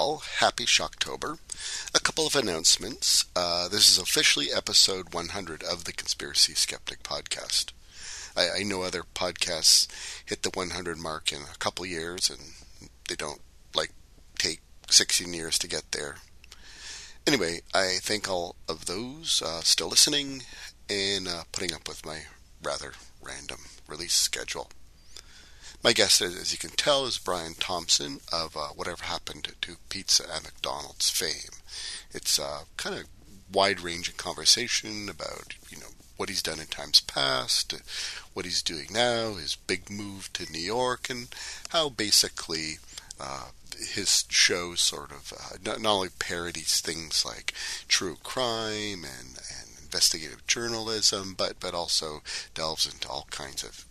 all. Happy Shocktober. A couple of announcements. Uh, this is officially episode 100 of the Conspiracy Skeptic podcast. I, I know other podcasts hit the 100 mark in a couple years, and they don't like take 16 years to get there. Anyway, I thank all of those uh, still listening and uh, putting up with my rather random release schedule. My guest, as you can tell, is Brian Thompson of uh, Whatever Happened to Pizza at McDonald's fame. It's a kind of wide-ranging conversation about, you know, what he's done in times past, what he's doing now, his big move to New York, and how basically uh, his show sort of uh, not, not, only parodies things like true crime and, and investigative journalism, but but also delves into all kinds of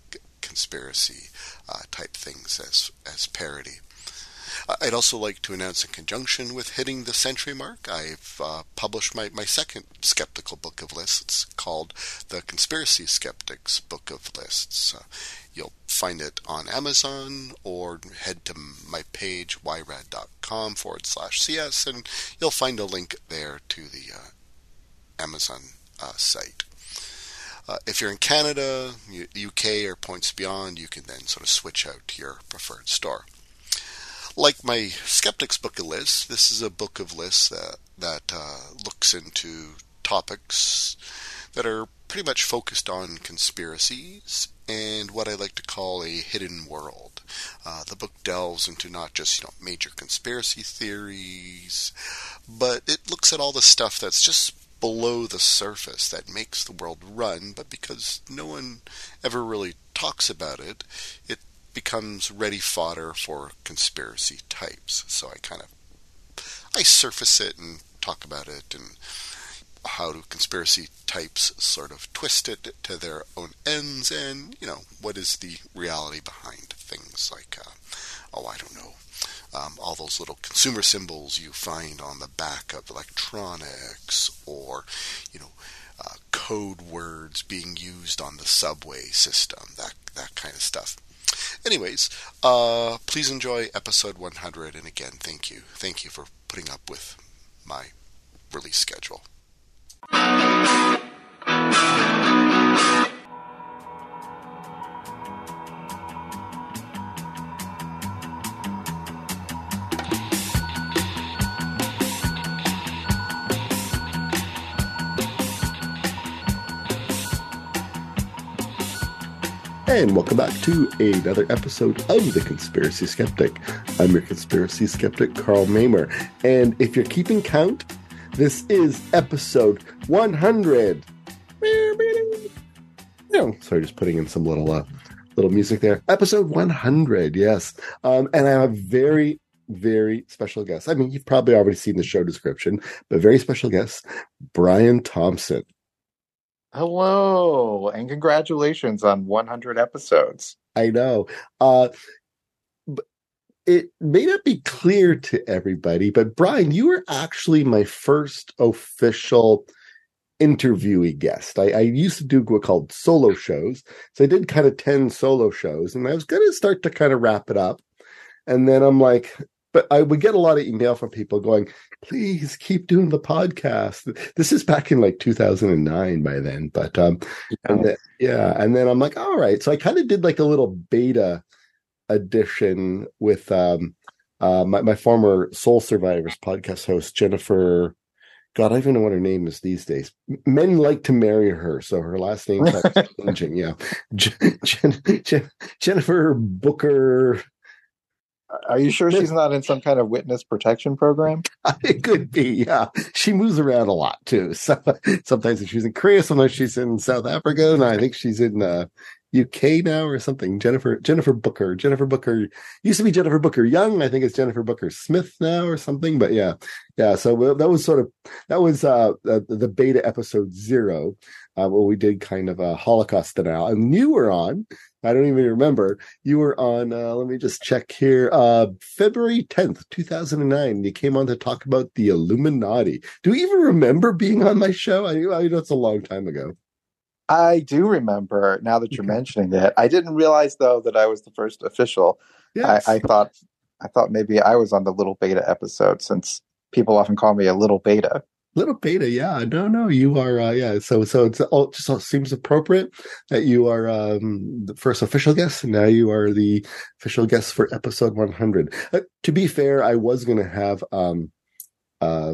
conspiracy uh, type things as as parody. Uh, I'd also like to announce in conjunction with hitting the century mark, I've uh, published my, my second skeptical book of lists. Called The Conspiracy Skeptics Book of Lists. Uh, you'll find it on Amazon or head to my page, yrad.com forward slash CS, and you'll find a link there to the uh, Amazon uh, site. Uh, if you're in Canada, UK, or points beyond, you can then sort of switch out to your preferred store. Like my Skeptics Book of Lists, this is a book of lists that, that uh, looks into topics that are pretty much focused on conspiracies and what I like to call a hidden world. Uh, the book delves into not just you know major conspiracy theories, but it looks at all the stuff that's just below the surface that makes the world run, but because no one ever really talks about it, it becomes ready fodder for conspiracy types. So I kind of I surface it and talk about it and how do conspiracy types sort of twist it to their own ends and you know what is the reality behind things like uh, oh I don't know um, all those little consumer symbols you find on the back of electronics or, you know, uh, code words being used on the subway system, that, that kind of stuff. Anyways, uh, please enjoy episode 100, and again, thank you. Thank you for putting up with my release schedule. And welcome back to another episode of The Conspiracy Skeptic. I'm your conspiracy skeptic, Karl Mamer. And if you're keeping count, this is episode 100. No, sorry, just putting in some little uh, little music there. Episode 100, yes. Um, and I have a very, very special guest. I mean, you've probably already seen the show description, but very special guest, Brian Thompson. Hello, and congratulations on 100 episodes. I know. Uh, it may not be clear to everybody, but Brian, you were actually my first official interviewee guest. I, I used to do what called solo shows. So I did kind of 10 solo shows, and I was going to start to kind of wrap it up. And then I'm like, but I would get a lot of email from people going, please keep doing the podcast. This is back in like 2009 by then, but um, yeah. And then, yeah, and then I'm like, all right. So I kind of did like a little beta edition with um, uh, my my former Soul Survivors podcast host Jennifer. God, I don't even know what her name is these days. Men like to marry her, so her last name changing. Yeah, Jen, Jen, Jennifer Booker are you sure she's not in some kind of witness protection program? It could be, yeah. She moves around a lot too. So sometimes she's in Korea, sometimes she's in South Africa, and I think she's in uh, UK now or something. Jennifer Jennifer Booker. Jennifer Booker used to be Jennifer Booker Young. I think it's Jennifer Booker Smith now or something. But yeah, yeah. So that was sort of that was uh, the beta episode zero, uh, where we did kind of a Holocaust denial, and you were on. I don't even remember. You were on. Uh, let me just check here. Uh, February tenth, two thousand and nine. You came on to talk about the Illuminati. Do you even remember being on my show? I, I know it's a long time ago. I do remember now that you're okay. mentioning it. I didn't realize though that I was the first official. Yes. I, I thought I thought maybe I was on the little beta episode since people often call me a little beta. Little beta, yeah. No, no, you are, uh, yeah. So, so it's all just seems appropriate that you are um, the first official guest, and now you are the official guest for episode 100. Uh, to be fair, I was going to have um, uh,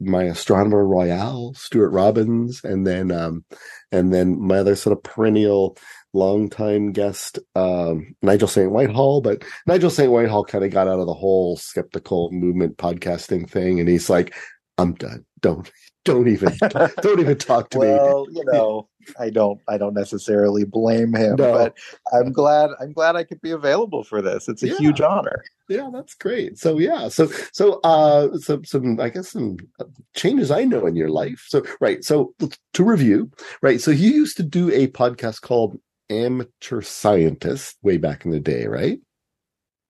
my astronomer royale, Stuart Robbins, and then um, and then my other sort of perennial longtime guest, um, Nigel St. Whitehall, but Nigel St. Whitehall kind of got out of the whole skeptical movement podcasting thing. And he's like, I'm done. Don't, don't even, don't even talk to well, me. Well, you know, I don't, I don't necessarily blame him, no. but I'm glad, I'm glad I could be available for this. It's a yeah. huge honor. Yeah, that's great. So yeah, so so uh, some some I guess some changes I know in your life. So right, so to review, right. So you used to do a podcast called amateur scientist way back in the day, right?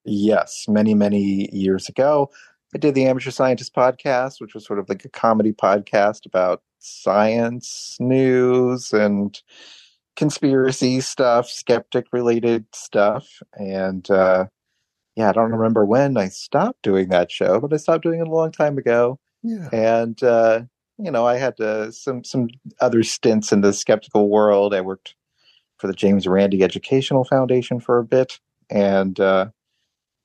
Yes, many, many years ago. I did the Amateur Scientist podcast, which was sort of like a comedy podcast about science news and conspiracy stuff, skeptic related stuff. And uh, yeah, I don't remember when I stopped doing that show, but I stopped doing it a long time ago. Yeah. And uh, you know, I had uh, some some other stints in the skeptical world. I worked for the James Randi Educational Foundation for a bit, and uh,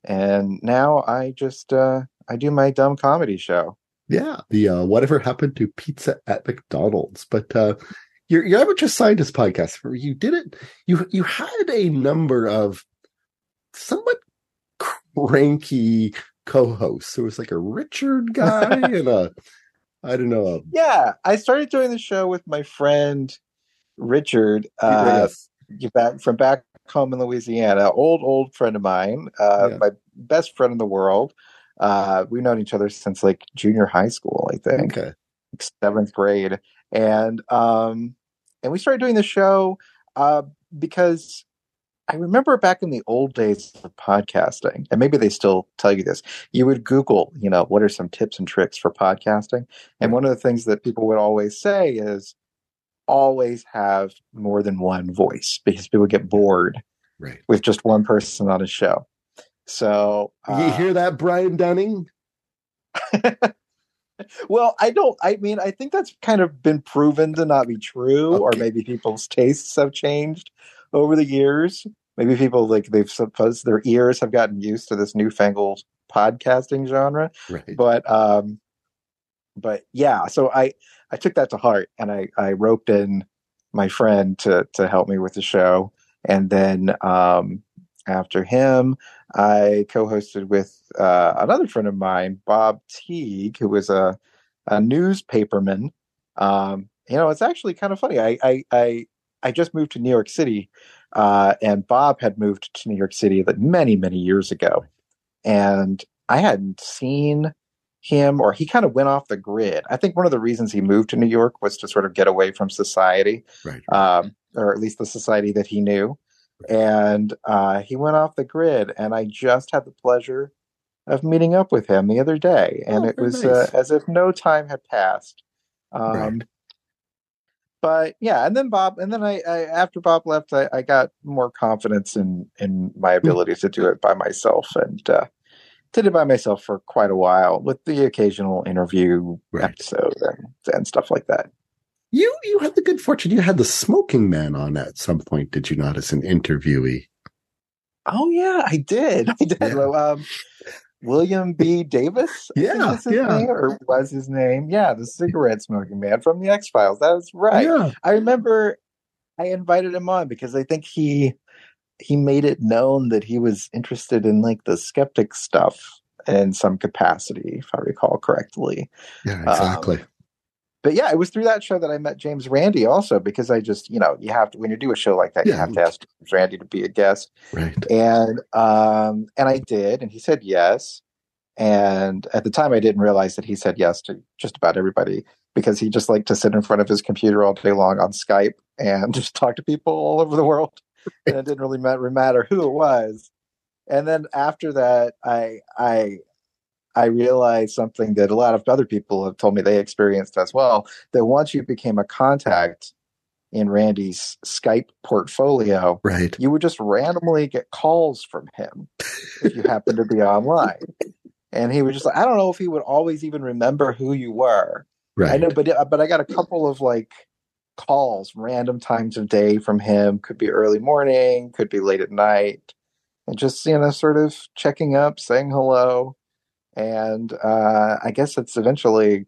and now I just uh, I do my dumb comedy show. Yeah, the uh, whatever happened to pizza at McDonald's, but uh, your your amateur scientist podcast, you did it. You you had a number of somewhat cranky co-hosts. There was like a Richard guy and a I don't know. A, yeah, I started doing the show with my friend Richard, uh, yes. back from back home in Louisiana, old old friend of mine, uh, yeah. my best friend in the world. Uh, we've known each other since like junior high school, I think, okay. seventh grade, and um, and we started doing the show uh, because I remember back in the old days of podcasting, and maybe they still tell you this. You would Google, you know, what are some tips and tricks for podcasting, and one of the things that people would always say is always have more than one voice because people get bored right. with just one person on a show. So uh, you hear that, Brian Dunning? well, I don't. I mean, I think that's kind of been proven to not be true, okay. or maybe people's tastes have changed over the years. Maybe people like they've supposed their ears have gotten used to this newfangled podcasting genre. Right. But um, but yeah, so I I took that to heart and I, I roped in my friend to, to help me with the show. And then um, after him, I co hosted with uh, another friend of mine, Bob Teague, who was a, a newspaperman. Um, you know, it's actually kind of funny. I, I, I, I just moved to New York City, uh, and Bob had moved to New York City many, many years ago. And I hadn't seen him or he kind of went off the grid. I think one of the reasons he moved to New York was to sort of get away from society, right. um, or at least the society that he knew. And uh, he went off the grid, and I just had the pleasure of meeting up with him the other day, and oh, it was uh, nice. uh, as if no time had passed. Um, right. But yeah, and then Bob, and then I, I after Bob left, I, I, got more confidence in in my hmm. ability to do it by myself, and uh, did it by myself for quite a while with the occasional interview right. episode and, and stuff like that. You you had the good fortune you had the smoking man on at some point, did you not, as an interviewee? Oh yeah, I did. I did. Yeah. Um, William B. Davis, yeah, yeah, name, or was his name? Yeah, the cigarette smoking man from the X Files. That was right. Yeah. I remember I invited him on because I think he he made it known that he was interested in like the skeptic stuff in some capacity, if I recall correctly. Yeah, exactly. Um, but yeah, it was through that show that I met James Randi also because I just, you know, you have to when you do a show like that, yeah. you have to ask James Randi to be a guest. Right. And um and I did, and he said yes. And at the time I didn't realize that he said yes to just about everybody because he just liked to sit in front of his computer all day long on Skype and just talk to people all over the world and it didn't really matter who it was. And then after that, I I I realized something that a lot of other people have told me they experienced as well. That once you became a contact in Randi's Skype portfolio, Right. you would just randomly get calls from him if you happened to be online. And he would just, I don't know if he would always even remember who you were. Right. I know, but uh, but I got a couple of like calls, random times of day from him. Could be early morning, could be late at night, and just you know, sort of checking up, saying hello, and uh, I guess it's eventually,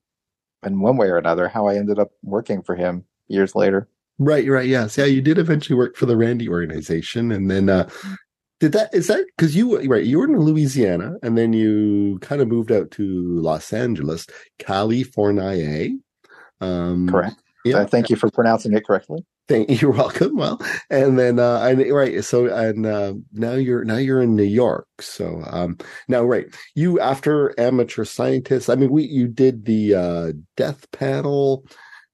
in one way or another, how I ended up working for him years later. Right, right, yes, yeah. You did eventually work for the Randi organization, and then uh, did that? Is that because you right? You were in Louisiana, and then you kind of moved out to Los Angeles, California. Um, Correct. Yeah. Uh, thank you for pronouncing it correctly. Thank you're welcome. Well, and then uh and right, so and uh, now you're now you're in New York. So um now right, you after amateur scientists, I mean we you did the uh death panel,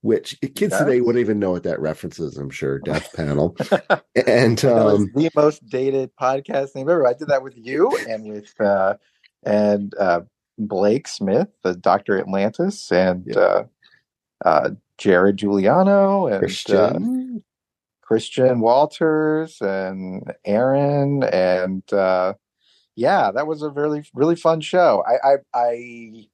which kids Yes. today wouldn't even know what that references, I'm sure, death panel. and um the most dated podcast name ever. I did that with you and with uh, and uh, Blake Smith, the Doctor Atlantis, and Yeah. uh, uh, Jared Giuliano and uh, Christian. Christian Walters and Aaron and uh, yeah, that was a really really fun show. I, I I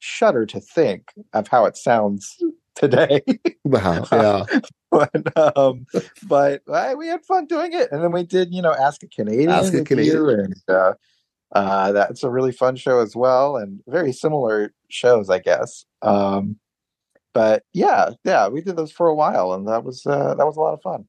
shudder to think of how it sounds today. Wow, yeah. but um, but uh, we had fun doing it, and then we did you know Ask a Canadian, Ask a Canadian. and uh, uh, that's a really fun show as well, and very similar shows, I guess. Um, but yeah, yeah, we did those for a while, and that was uh, that was a lot of fun.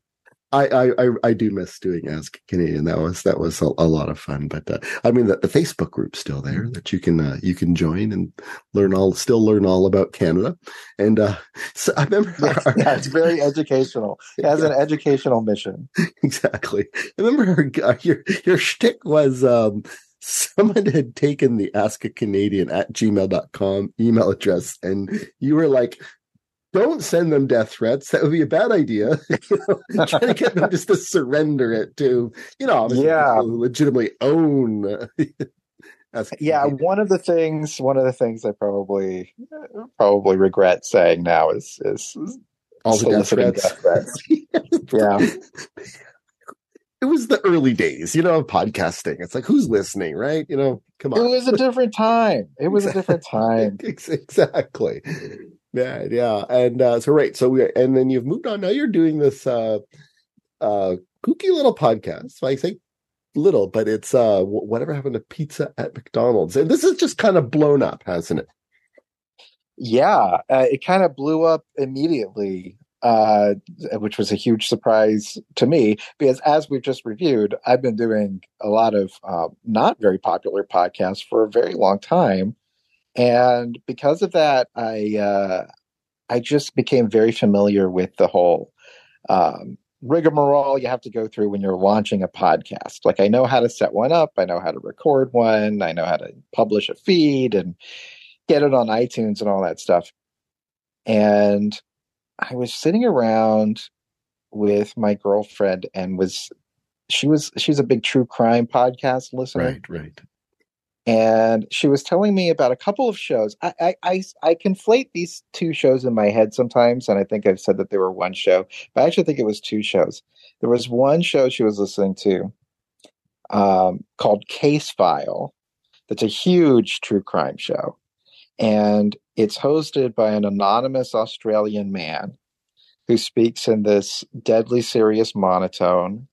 I, I I I do miss doing Ask Canadian. That was that was a, a lot of fun. But uh, I mean, the, the Facebook group's still there that you can uh, you can join and learn all still learn all about Canada. And uh, so I remember Yes, our- yeah, it's very educational. It has an educational mission. exactly. I remember our, your your shtick was um, someone had taken the Ask a Canadian at gmail.com email address, and you were like. Don't send them death threats. That would be a bad idea. you know, trying to get them just to surrender it to, you know, obviously Yeah. legitimately own. Yeah, one of the things, one of the things I probably probably regret saying now is is all the death threats. death threats. Yeah. It was the early days, you know, of podcasting. It's like, who's listening, right? You know, come on. It was a different time. It was a different time. Exactly. Yeah, yeah. And uh, so right, so we and then you've moved on. Now you're doing this uh uh kooky little podcast. So I say little, but it's uh whatever happened to pizza at McDonald's. And this is just kind of blown up, hasn't it? Yeah, uh, it kind of blew up immediately, uh, which was a huge surprise to me because, as we've just reviewed, I've been doing a lot of uh, not very popular podcasts for a very long time, and because of that, I uh, I just became very familiar with the whole um, rigmarole you have to go through when you're launching a podcast. Like I know how to set one up, I know how to record one, I know how to publish a feed and get it on iTunes and all that stuff. And I was sitting around with my girlfriend and was she was she's a big true crime podcast listener Right, right. And she was telling me about a couple of shows. I, I, I, I conflate these two shows in my head sometimes, and I think I've said that they were one show, but I actually think it was two shows. There was one show she was listening to um, called Case File. That's a huge true crime show, and it's hosted by an anonymous Australian man who speaks in this deadly serious monotone.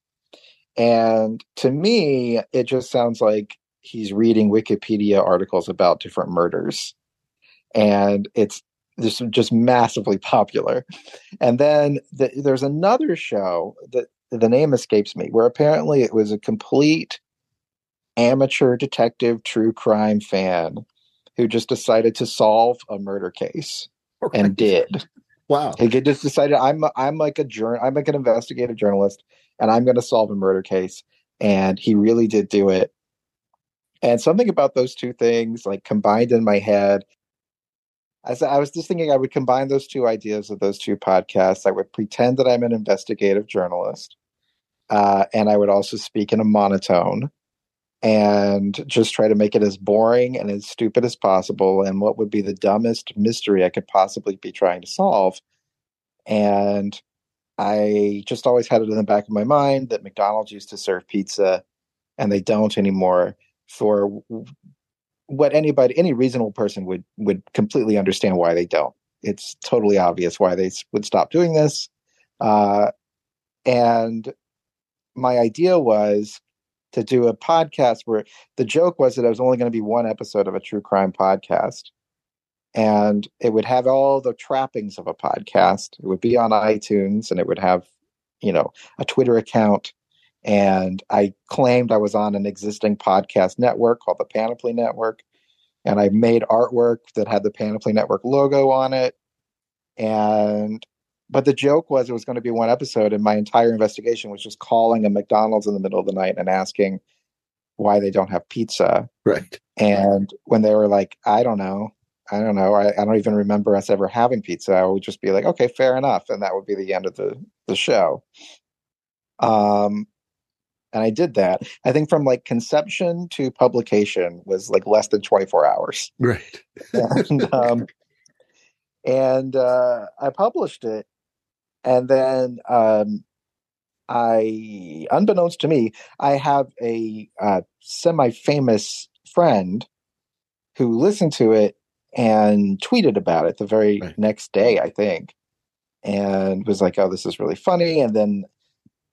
And to me, it just sounds like he's reading Wikipedia articles about different murders. And it's just, just massively popular. And then the, there's another show that the name escapes me, where apparently it was a complete amateur detective true crime fan who just decided to solve a murder case and did. Wow. He just decided I'm I'm like a journal I'm like an investigative journalist and I'm going to solve a murder case and he really did do it. And something about those two things like combined in my head as I was just thinking I would combine those two ideas of those two podcasts. I would pretend that I'm an investigative journalist. Uh, and I would also speak in a monotone and just try to make it as boring and as stupid as possible and what would be the dumbest mystery I could possibly be trying to solve. And I just always had it in the back of my mind that McDonald's used to serve pizza and they don't anymore for what anybody any reasonable person would would completely understand why they don't. It's totally obvious why they would stop doing this. Uh, and my idea was to do a podcast where the joke was that it was only going to be one episode of a true crime podcast. And it would have all the trappings of a podcast. It would be on itunes and it would have you know a twitter account and I claimed I was on an existing podcast network called the Panoply Network. And I made artwork that had the Panoply Network logo on it. And but the joke was it was going to be one episode, and my entire investigation was just calling a McDonald's in the middle of the night and asking why they don't have pizza. Right. And when they were like, I don't know, I don't know, I, I don't even remember us ever having pizza, I would just be like, okay, fair enough. And that would be the end of the, the show. Um, and I did that. I think from like conception to publication was like less than 24 hours. Right. and um, and uh, I published it, and then um, I, unbeknownst to me, I have a uh, semi-famous friend who listened to it and tweeted about it the very right. next day, I think, and was like, "Oh, this is really funny." And then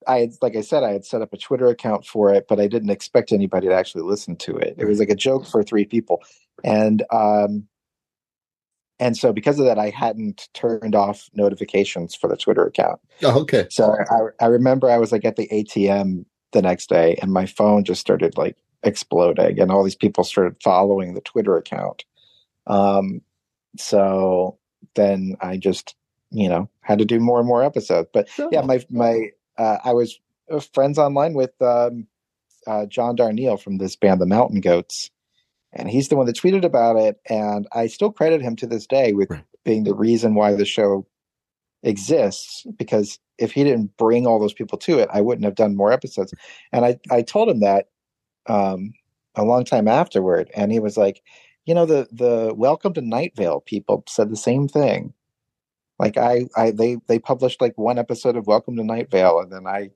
I had, like I said, I had set up a Twitter account for it, but I didn't expect anybody to actually listen to it. It was like a joke for three people, and um, and so because of that, I hadn't turned off notifications for the Twitter account. Oh, okay. So I, I remember I was like at the ATM the next day, and my phone just started like exploding, and all these people started following the Twitter account. Um, so then I just you know had to do more and more episodes. But oh. yeah, my my uh, I was uh, friends online with um, uh, John Darnielle from this band, the Mountain Goats, and he's the one that tweeted about it. And I still credit him to this day with right. being the reason why the show exists. Because if he didn't bring all those people to it, I wouldn't have done more episodes. And I I told him that um, a long time afterward, and he was like, you know, the the Welcome to Night Vale people said the same thing. Like I, I they they published like one episode of Welcome to Night Vale, and then I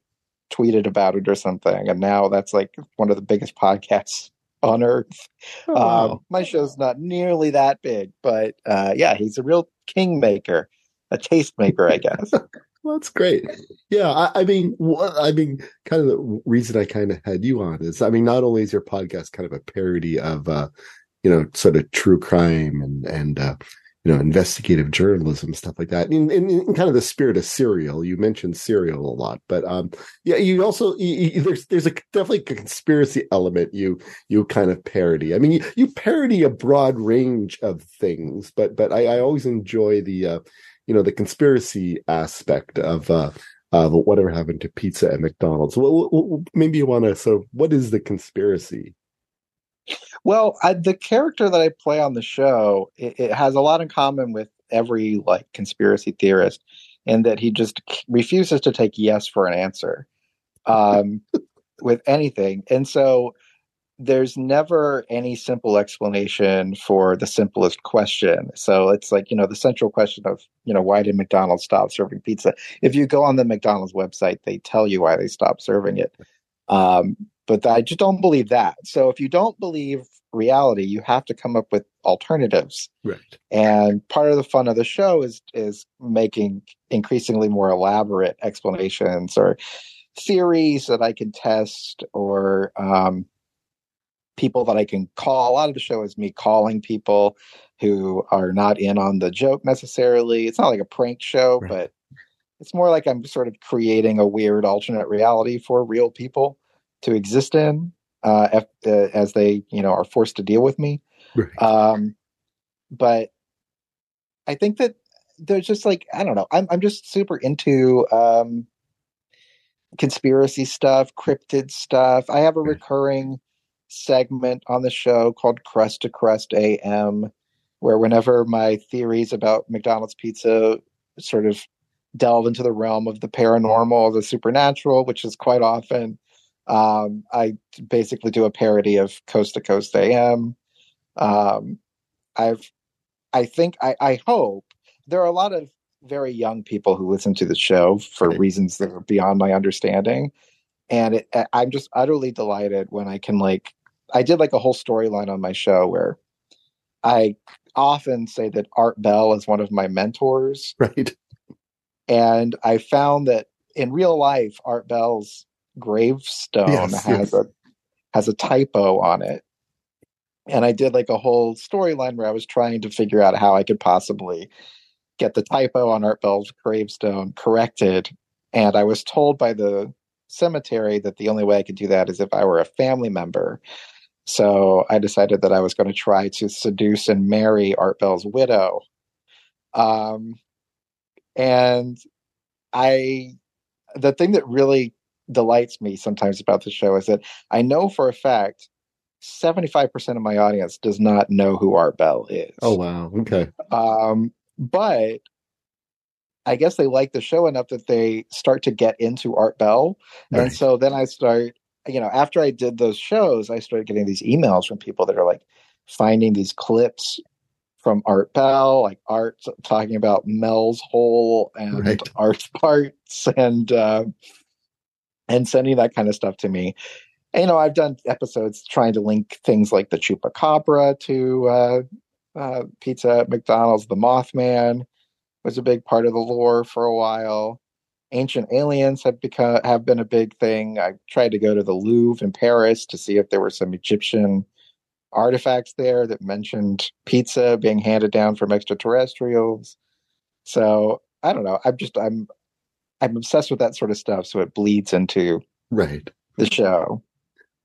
tweeted about it or something, and now that's like one of the biggest podcasts on earth. Oh, wow. um, my show's not nearly that big, but uh, yeah, he's a real kingmaker, a tastemaker, I guess. well, that's great. Yeah, I, I mean, I mean, kind of the reason I kind of had you on is, I mean, not only is your podcast kind of a parody of, uh, you know, sort of true crime and and uh, you know, investigative journalism, stuff like that. In, in, in, kind of the spirit of serial, you mentioned serial a lot, but um, yeah, you also you, you, there's there's a definitely a conspiracy element you you kind of parody. I mean, you, you parody a broad range of things, but but I, I always enjoy the uh, you know the conspiracy aspect of uh, of whatever happened to pizza at McDonald's. Well, maybe you want to. So, what is the conspiracy? Well, I, the character that I play on the show, it, it, has a lot in common with every like conspiracy theorist, in that he just refuses to take yes for an answer um, with anything, and so there's never any simple explanation for the simplest question. So it's like, you know, the central question of, you know, why did McDonald's stop serving pizza? If you go on the McDonald's website, they tell you why they stopped serving it. Um, but I just don't believe that. So if you don't believe reality, you have to come up with alternatives. Right. And part of the fun of the show is is making increasingly more elaborate explanations or theories that I can test or um, people that I can call. A lot of the show is me calling people who are not in on the joke necessarily. It's not like a prank show, right. but it's more like I'm sort of creating a weird alternate reality for real people to exist in uh, if, uh, as they you know are forced to deal with me. Right. Um, but I think that there's just like I don't know. I'm I'm just super into um, conspiracy stuff, cryptid stuff. I have a recurring segment on the show called Crust to Crust AM, where whenever my theories about McDonald's pizza sort of delve into the realm of the paranormal, the supernatural, which is quite often um, I basically do a parody of Coast to Coast AM. Um, I've, I think, I, I hope there are a lot of very young people who listen to the show for reasons that are beyond my understanding. And it, I'm just utterly delighted when I can like I did like a whole storyline on my show where I often say that Art Bell is one of my mentors Right. and I found that in real life, Art Bell's gravestone Yes, has yes. a has a typo on it, and I did like a whole storyline where I was trying to figure out how I could possibly get the typo on Art Bell's gravestone corrected, and I was told by the cemetery that the only way I could do that is if I were a family member. So I decided that I was going to try to seduce and marry Art Bell's widow. Um, and I, the thing that really delights me sometimes about the show is that I know for a fact 75% of my audience does not know who Art Bell is. Oh wow. Okay. Um, but I guess they like the show enough that they start to get into Art Bell. And so then I start, you know, after I did those shows, I started getting these emails from people that are like finding these clips from Art Bell, like Art talking about Mel's hole and Right. Art's parts and uh, and sending that kind of stuff to me. And, you know, I've done episodes trying to link things like the Chupacabra to uh, uh, pizza at McDonald's. The Mothman was a big part of the lore for a while. Ancient aliens have become have been a big thing. I tried to go to the Louvre in Paris to see if there were some Egyptian artifacts there that mentioned pizza being handed down from extraterrestrials. So I don't know. I'm just I'm I'm obsessed with that sort of stuff. So it bleeds into Right. the show.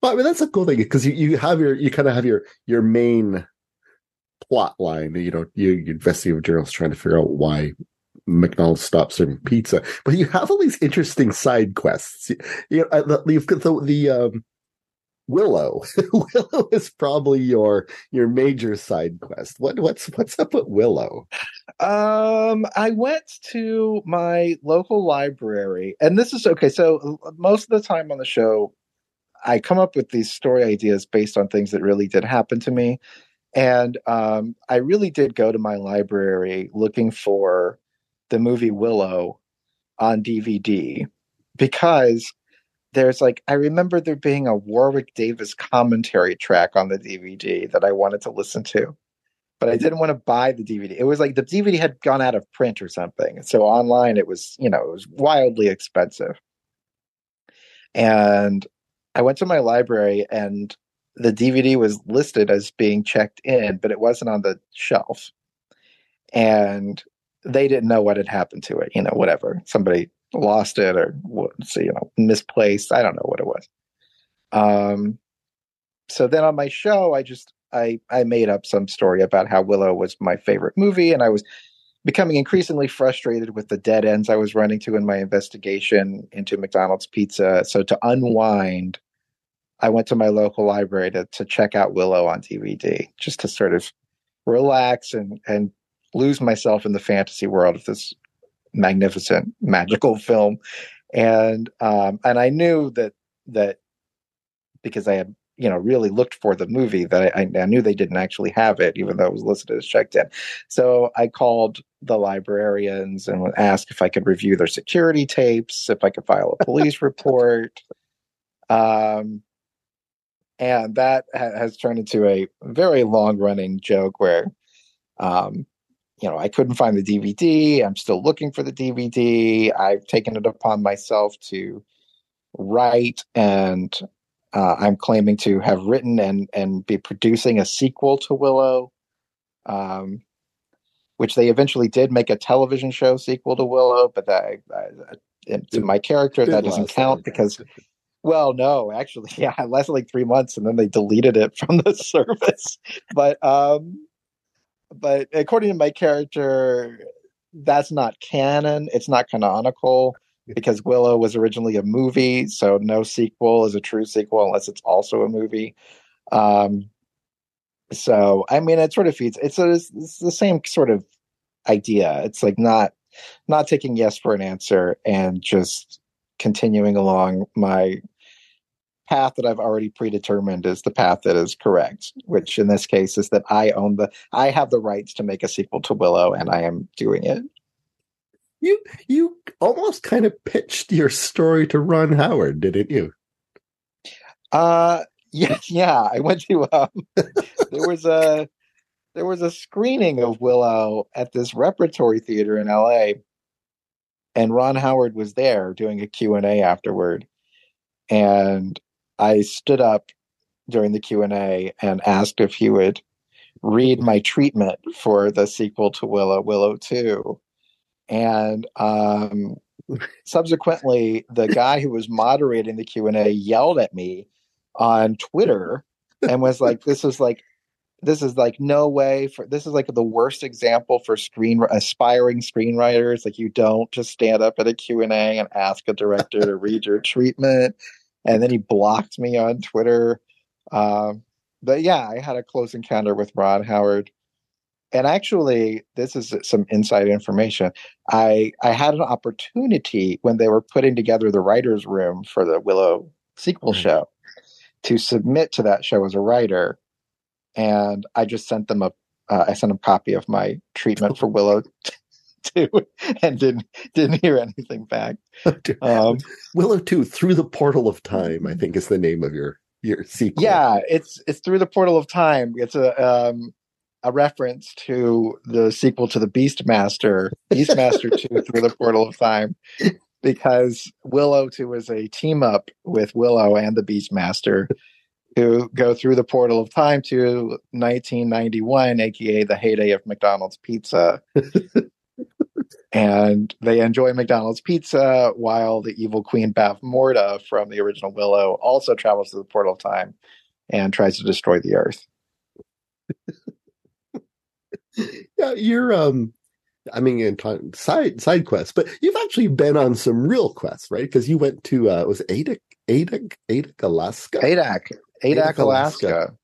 But I mean, that's a cool thing because you, you have your you kind of have your your main plot line. You know, you, you investigative journalist trying to figure out why McDonald's stopped serving pizza, but you have all these interesting side quests. You, you know, uh, you've got the the um, Willow. Willow is probably your your major side quest. What what's what's up with Willow? Um, I went to my local library, and this is okay. So most of the time on the show, I come up with these story ideas based on things that really did happen to me, and um, I really did go to my library looking for the movie Willow on DVD because there's like I remember there being a Warwick Davis commentary track on the DVD that I wanted to listen to but I didn't want to buy the DVD. It was like the DVD had gone out of print or something. So online it was, you know, it was wildly expensive. And I went to my library and the DVD was listed as being checked in, but it wasn't on the shelf. And they didn't know what had happened to it, you know, whatever. Somebody lost it or you know, misplaced. I don't know what it was. Um so then on my show I just I I made up some story about how Willow was my favorite movie, and I was becoming increasingly frustrated with the dead ends I was running to in my investigation into McDonald's pizza. So to unwind, I went to my local library to to check out Willow on DVD, just to sort of relax and and lose myself in the fantasy world of this magnificent magical film. And um, and I knew that that because I had you know really looked for the movie that I, I knew they didn't actually have it even though it was listed as checked in so i called the librarians and asked if i could review their security tapes if i could file a police report um, and that ha- has turned into a very long running joke where um, you know i couldn't find the dvd i'm still looking for the dvd i've taken it upon myself to write and uh, I'm claiming to have written and and be producing a sequel to Willow, um, which they eventually did make a television show sequel to Willow, but that I, I, to my character that doesn't count because well, no, actually, yeah, it lasted like three months and then they deleted it from the service. But um, but according to my character, that's not canon. It's not canonical because Willow was originally a movie, so no sequel is a true sequel unless it's also a movie. Um, so I mean, it sort of feeds. It's, a, it's the same sort of idea. It's like not not taking yes for an answer and just continuing along my path that I've already predetermined is the path that is correct. Which in this case is that I own the I have the rights to make a sequel to Willow, and I am doing it. You you almost kind of pitched your story to Ron Howard, didn't you? Uh yeah, yeah. I went to um there was a there was a screening of Willow at this repertory theater in LA and Ron Howard was there doing a Q&A afterward. And I stood up during the Q&A and asked if he would read my treatment for the sequel to Willow, Willow 2. And um, subsequently, the guy who was moderating the Q&A yelled at me on Twitter and was like, this is like this is like no way for this is like the worst example for screen aspiring screenwriters like you don't just stand up at a q&a and ask a director to read your treatment and then he blocked me on twitter. Um, but yeah i had a close encounter with ron howard. And actually this is some inside information. I i had an opportunity when they were putting together the writers room for the willow sequel mm-hmm. show to submit to that show as a writer. And I just sent them a uh, I sent them a copy of my treatment for Willow two, and didn't didn't hear anything back. Um, Willow two through the portal of time, I think is the name of your your sequel. Yeah, it's it's through the portal of time. It's a um, a reference to the sequel to the Beastmaster, Beastmaster two through the portal of time, because Willow two is a team up with Willow and the Beastmaster who go through the portal of time to 1991, aka the heyday of McDonald's pizza. And they enjoy McDonald's pizza while the evil Queen Bavmorda from the original Willow also travels to the portal of time and tries to destroy the Earth. yeah, you're um I mean, in time, side side quests, but you've actually been on some real quests, right? Because you went to uh, was Adak, Adak, Adak, Alaska. Adak, Adak, Alaska. Alaska.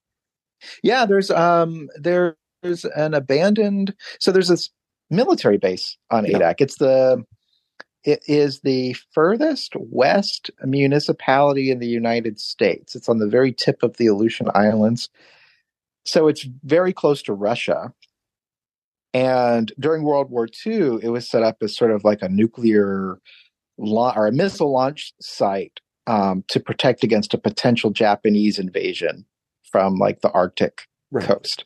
Yeah, there's um there's an abandoned so there's this military base on yeah. Adak. It's the it is the furthest west municipality in the United States. It's on the very tip of the Aleutian Islands. So it's very close to Russia. And during World War II, it was set up as sort of like a nuclear la- or a missile launch site um, to protect against a potential Japanese invasion from like the Arctic right. coast.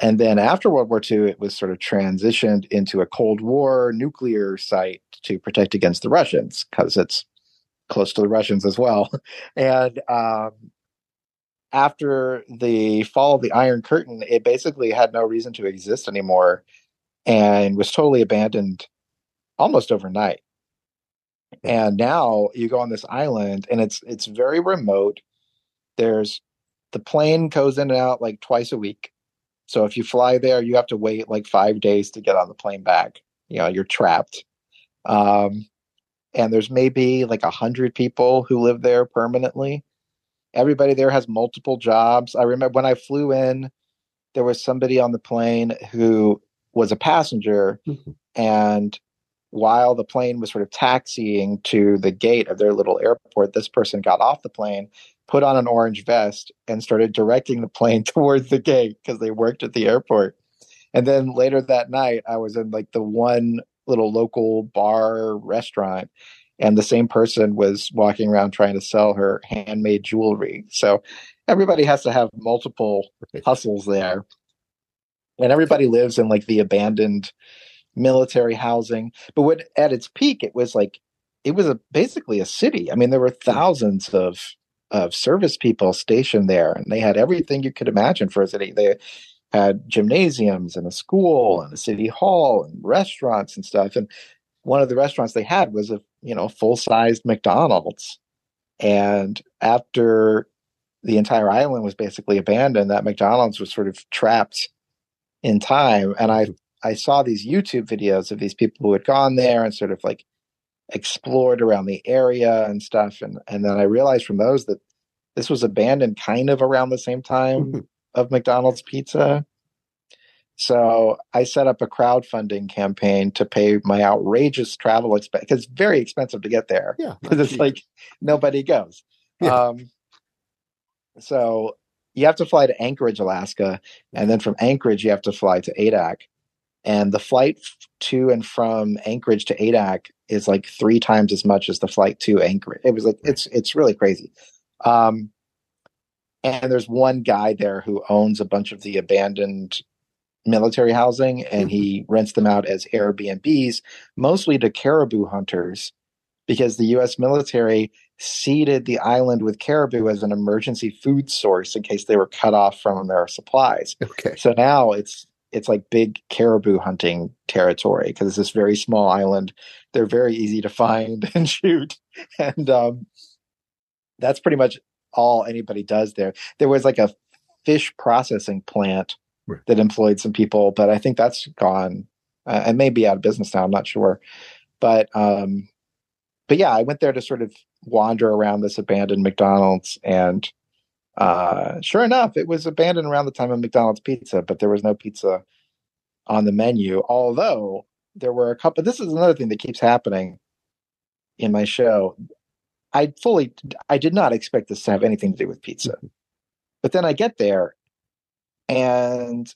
And then after World War II, it was sort of transitioned into a Cold War nuclear site to protect against the Russians because it's close to the Russians as well. And um, after the fall of the Iron Curtain, it basically had no reason to exist anymore and was totally abandoned almost overnight. And now you go on this island and it's it's very remote. There's the plane goes in and out like twice a week. So if you fly there, you have to wait like five days to get on the plane back. You know, you're trapped. Um, and there's maybe like a hundred people who live there permanently. Everybody there has multiple jobs. I remember when I flew in, there was somebody on the plane who was a passenger mm-hmm. and while the plane was sort of taxiing to the gate of their little airport, this person got off the plane, put on an orange vest, and started directing the plane towards the gate because they worked at the airport. And then later that night, I was in like the one little local bar restaurant, and the same person was walking around trying to sell her handmade jewelry. So everybody has to have multiple hustles there. And everybody lives in like the abandoned military housing. But what at its peak, it was like it was a basically a city. I mean, there were thousands of of service people stationed there, and they had everything you could imagine for a city. They had gymnasiums and a school and a city hall and restaurants and stuff. And one of the restaurants they had was a you know full sized McDonald's. And after the entire island was basically abandoned, that McDonald's was sort of trapped in time. And I I saw these YouTube videos of these people who had gone there and sort of like explored around the area and stuff. And and then I realized from those that this was abandoned kind of around the same time mm-hmm. of McDonald's pizza. So I set up a crowdfunding campaign to pay my outrageous travel expense because it's very expensive to get there. Yeah, because it's like nobody goes. Yeah. Um, so you have to fly to Anchorage, Alaska, and then from Anchorage you have to fly to Adak and the flight to and from Anchorage to Adak is like three times as much as the flight to Anchorage. It was like it's it's really crazy. Um, and there's one guy there who owns a bunch of the abandoned military housing and he rents them out as Airbnbs, mostly to caribou hunters, because the US military seeded the island with caribou as an emergency food source in case they were cut off from their supplies. Okay. So now it's it's like big caribou hunting territory because it's this very small island. They're very easy to find and shoot, and um, that's pretty much all anybody does there. There was like a fish processing plant Right. that employed some people, but I think that's gone. Uh, and may be out of business now. I'm not sure, but um, but yeah, I went there to sort of wander around this abandoned McDonald's, and uh, sure enough, it was abandoned around the time of McDonald's pizza, but there was no pizza on the menu. Although there were a couple. This is another thing that keeps happening in my show. I fully, I did not expect this to have anything to do with pizza, but then I get there, and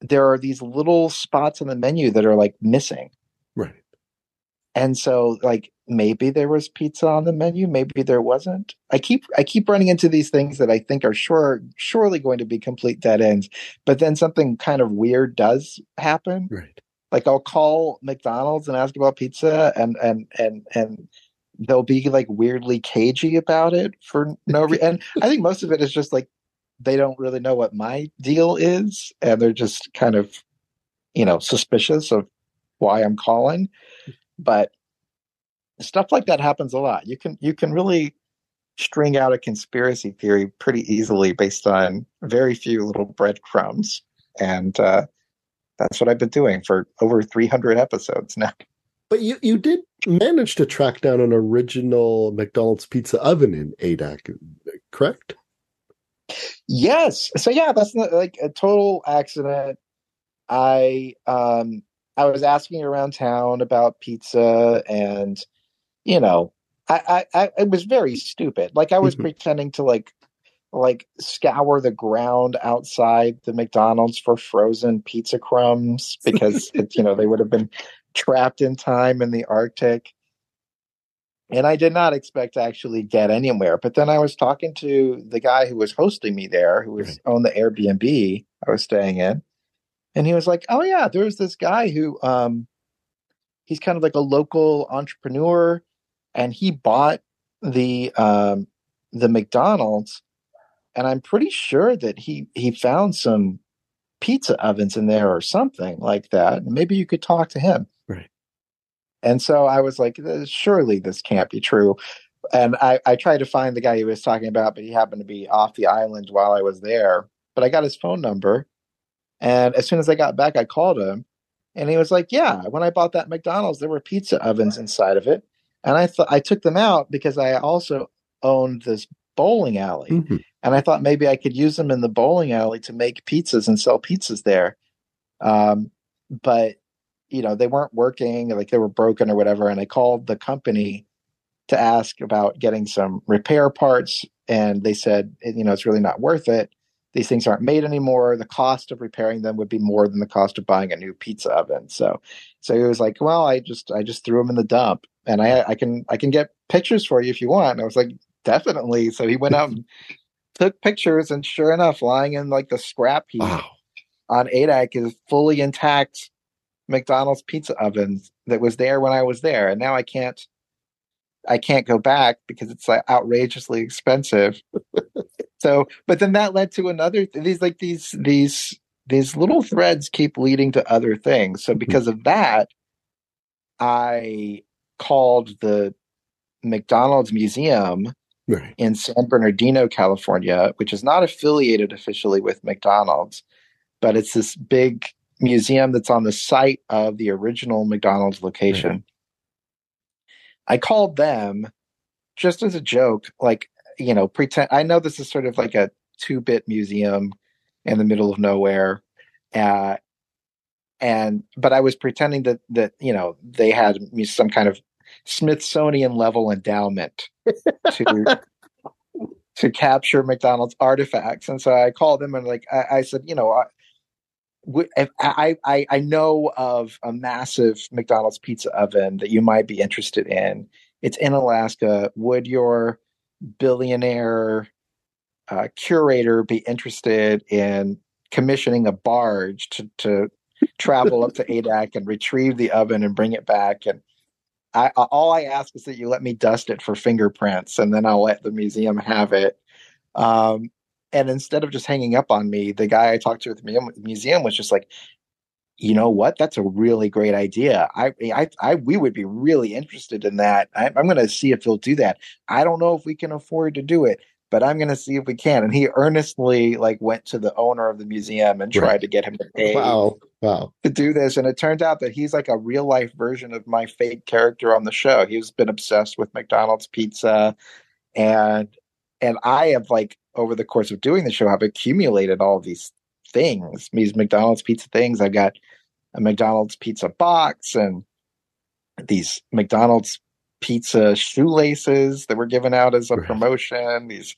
there are these little spots on the menu that are like missing. And so like maybe there was pizza on the menu, maybe there wasn't. I keep I keep running into these things that I think are sure surely going to be complete dead ends, but then something kind of weird does happen. Right. Like I'll call McDonald's and ask about pizza and and and and they'll be like weirdly cagey about it for no reason. and I think most of it is just like they don't really know what my deal is and they're just kind of you know suspicious of why I'm calling but stuff like that happens a lot. You can you can really string out a conspiracy theory pretty easily based on very few little breadcrumbs and uh, that's what i've been doing for over 300 episodes now. But you, you did manage to track down an original McDonald's pizza oven in Adak, correct? yes. So yeah that's not like a total accident. I um i was asking around town about pizza and you know i i, I it was very stupid like i was Mhm. pretending to like like scour the ground outside the mcdonald's for frozen pizza crumbs because it, you know they would have been trapped in time in the arctic and I did not expect to actually get anywhere. But then I was talking to the guy who was hosting me there, who was Right. on the Airbnb I was staying in, and he was like, "Oh yeah, there's this guy who um, he's kind of like a local entrepreneur, and he bought the um, the McDonald's, and I'm pretty sure that he he found some pizza ovens in there or something like that. Maybe you could talk to him." Right. And so I was like, "Uh, surely this can't be true. And I, I tried to find the guy he was talking about, but he happened to be off the island while I was there. But I got his phone number. And as soon as I got back, I called him. And he was like, Yeah, when I bought that McDonald's, there were pizza ovens inside of it. And I thought I took them out because I also owned this bowling alley. Mhm. And I thought maybe I could use them in the bowling alley to make pizzas and sell pizzas there. Um, but you know, they weren't working, like they were broken or whatever. And I called the company to ask about getting some repair parts. And they said, you know, it's really not worth it. These things aren't made anymore. The cost of repairing them would be more than the cost of buying a new pizza oven. So, so he was like, well, I just, I just threw them in the dump and I, I can, I can get pictures for you if you want. And I was like, definitely. So he went out and took pictures and sure enough, lying in like the scrap heap Wow. on Adak is fully intact McDonald's pizza oven that was there when I was there, and now I can't. I can't go back because it's like outrageously expensive. so, but then that led to another. These like these these these little threads keep leading to other things. So mm-hmm. because of that, I called the McDonald's museum Right. in San Bernardino, California, which is not affiliated officially with McDonald's, but it's this big museum that's on the site of the original McDonald's location. I called them just as a joke, like, you know, pretend I know this is sort of like a two bit museum in the middle of nowhere. Uh, and but I was pretending that that you know they had some kind of Smithsonian level endowment to to capture McDonald's artifacts. And so I called them and like I, I said, you know, I, I, I I know of a massive McDonald's pizza oven that you might be interested in. It's in Alaska. Would your billionaire uh, curator be interested in commissioning a barge to, to travel up to Adak and retrieve the oven and bring it back? And I, all I ask is that you let me dust it for fingerprints, and then I'll let the museum have it. Um, and instead of just hanging up on me, the guy I talked to at the museum was just like, you know what? That's a really great idea. I, I, I we would be really interested in that. I, I'm going to see if he'll do that. I don't know if we can afford to do it, but I'm going to see if we can. And he earnestly like went to the owner of the museum and tried right. to get him to pay wow. Wow. to do this. And it turned out that he's like a real life version of my fake character on the show. He's been obsessed with McDonald's pizza, and and I have like over the course of doing the show have accumulated all these things, these McDonald's pizza things. I've got a McDonald's pizza box and these McDonald's pizza shoelaces that were given out as a right. promotion, these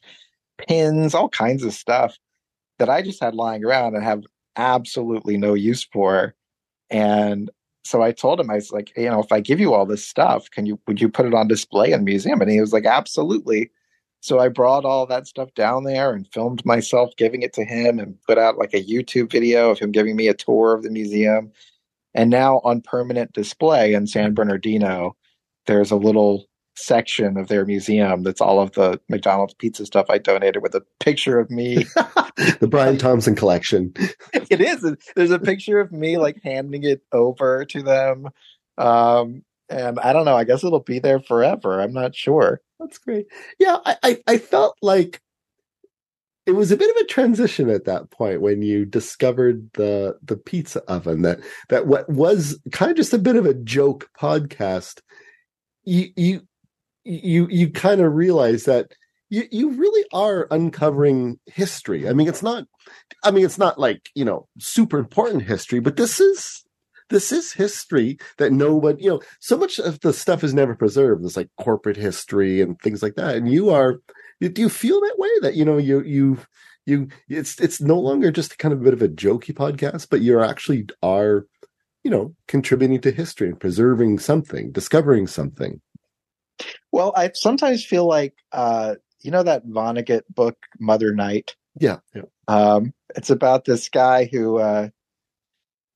pins, all kinds of stuff that I just had lying around and have absolutely no use for. And so I told him, I was like, you know, if I give you all this stuff, can you would you put it on display in the museum? And he was like, absolutely. So I brought all that stuff down there and filmed myself giving it to him and put out like a YouTube video of him giving me a tour of the museum. And now on permanent display in San Bernardino, there's a little section of their museum that's all of the McDonald's pizza stuff I donated with a picture of me. the Brian Thompson collection. it is. There's a picture of me like handing it over to them. Um, and I don't know. I guess it'll be there forever. I'm not sure. That's great. Yeah, I, I, I felt like it was a bit of a transition at that point when you discovered the the pizza oven that that what was kind of just a bit of a joke podcast you you you you kind of realize that you you really are uncovering history i mean it's not i mean it's not like you know super important history but this is this is history that nobody, you know, so much of the stuff is never preserved. It's like corporate history and things like that. And you are, do you feel that way that, you know, you, you, you, it's, it's no longer just kind of a bit of a jokey podcast, but you're actually are, you know, contributing to history and preserving something, discovering something. Well, I sometimes feel like, uh, you know, that Vonnegut book, Mother Night. Yeah. yeah. Um, it's about this guy who, uh,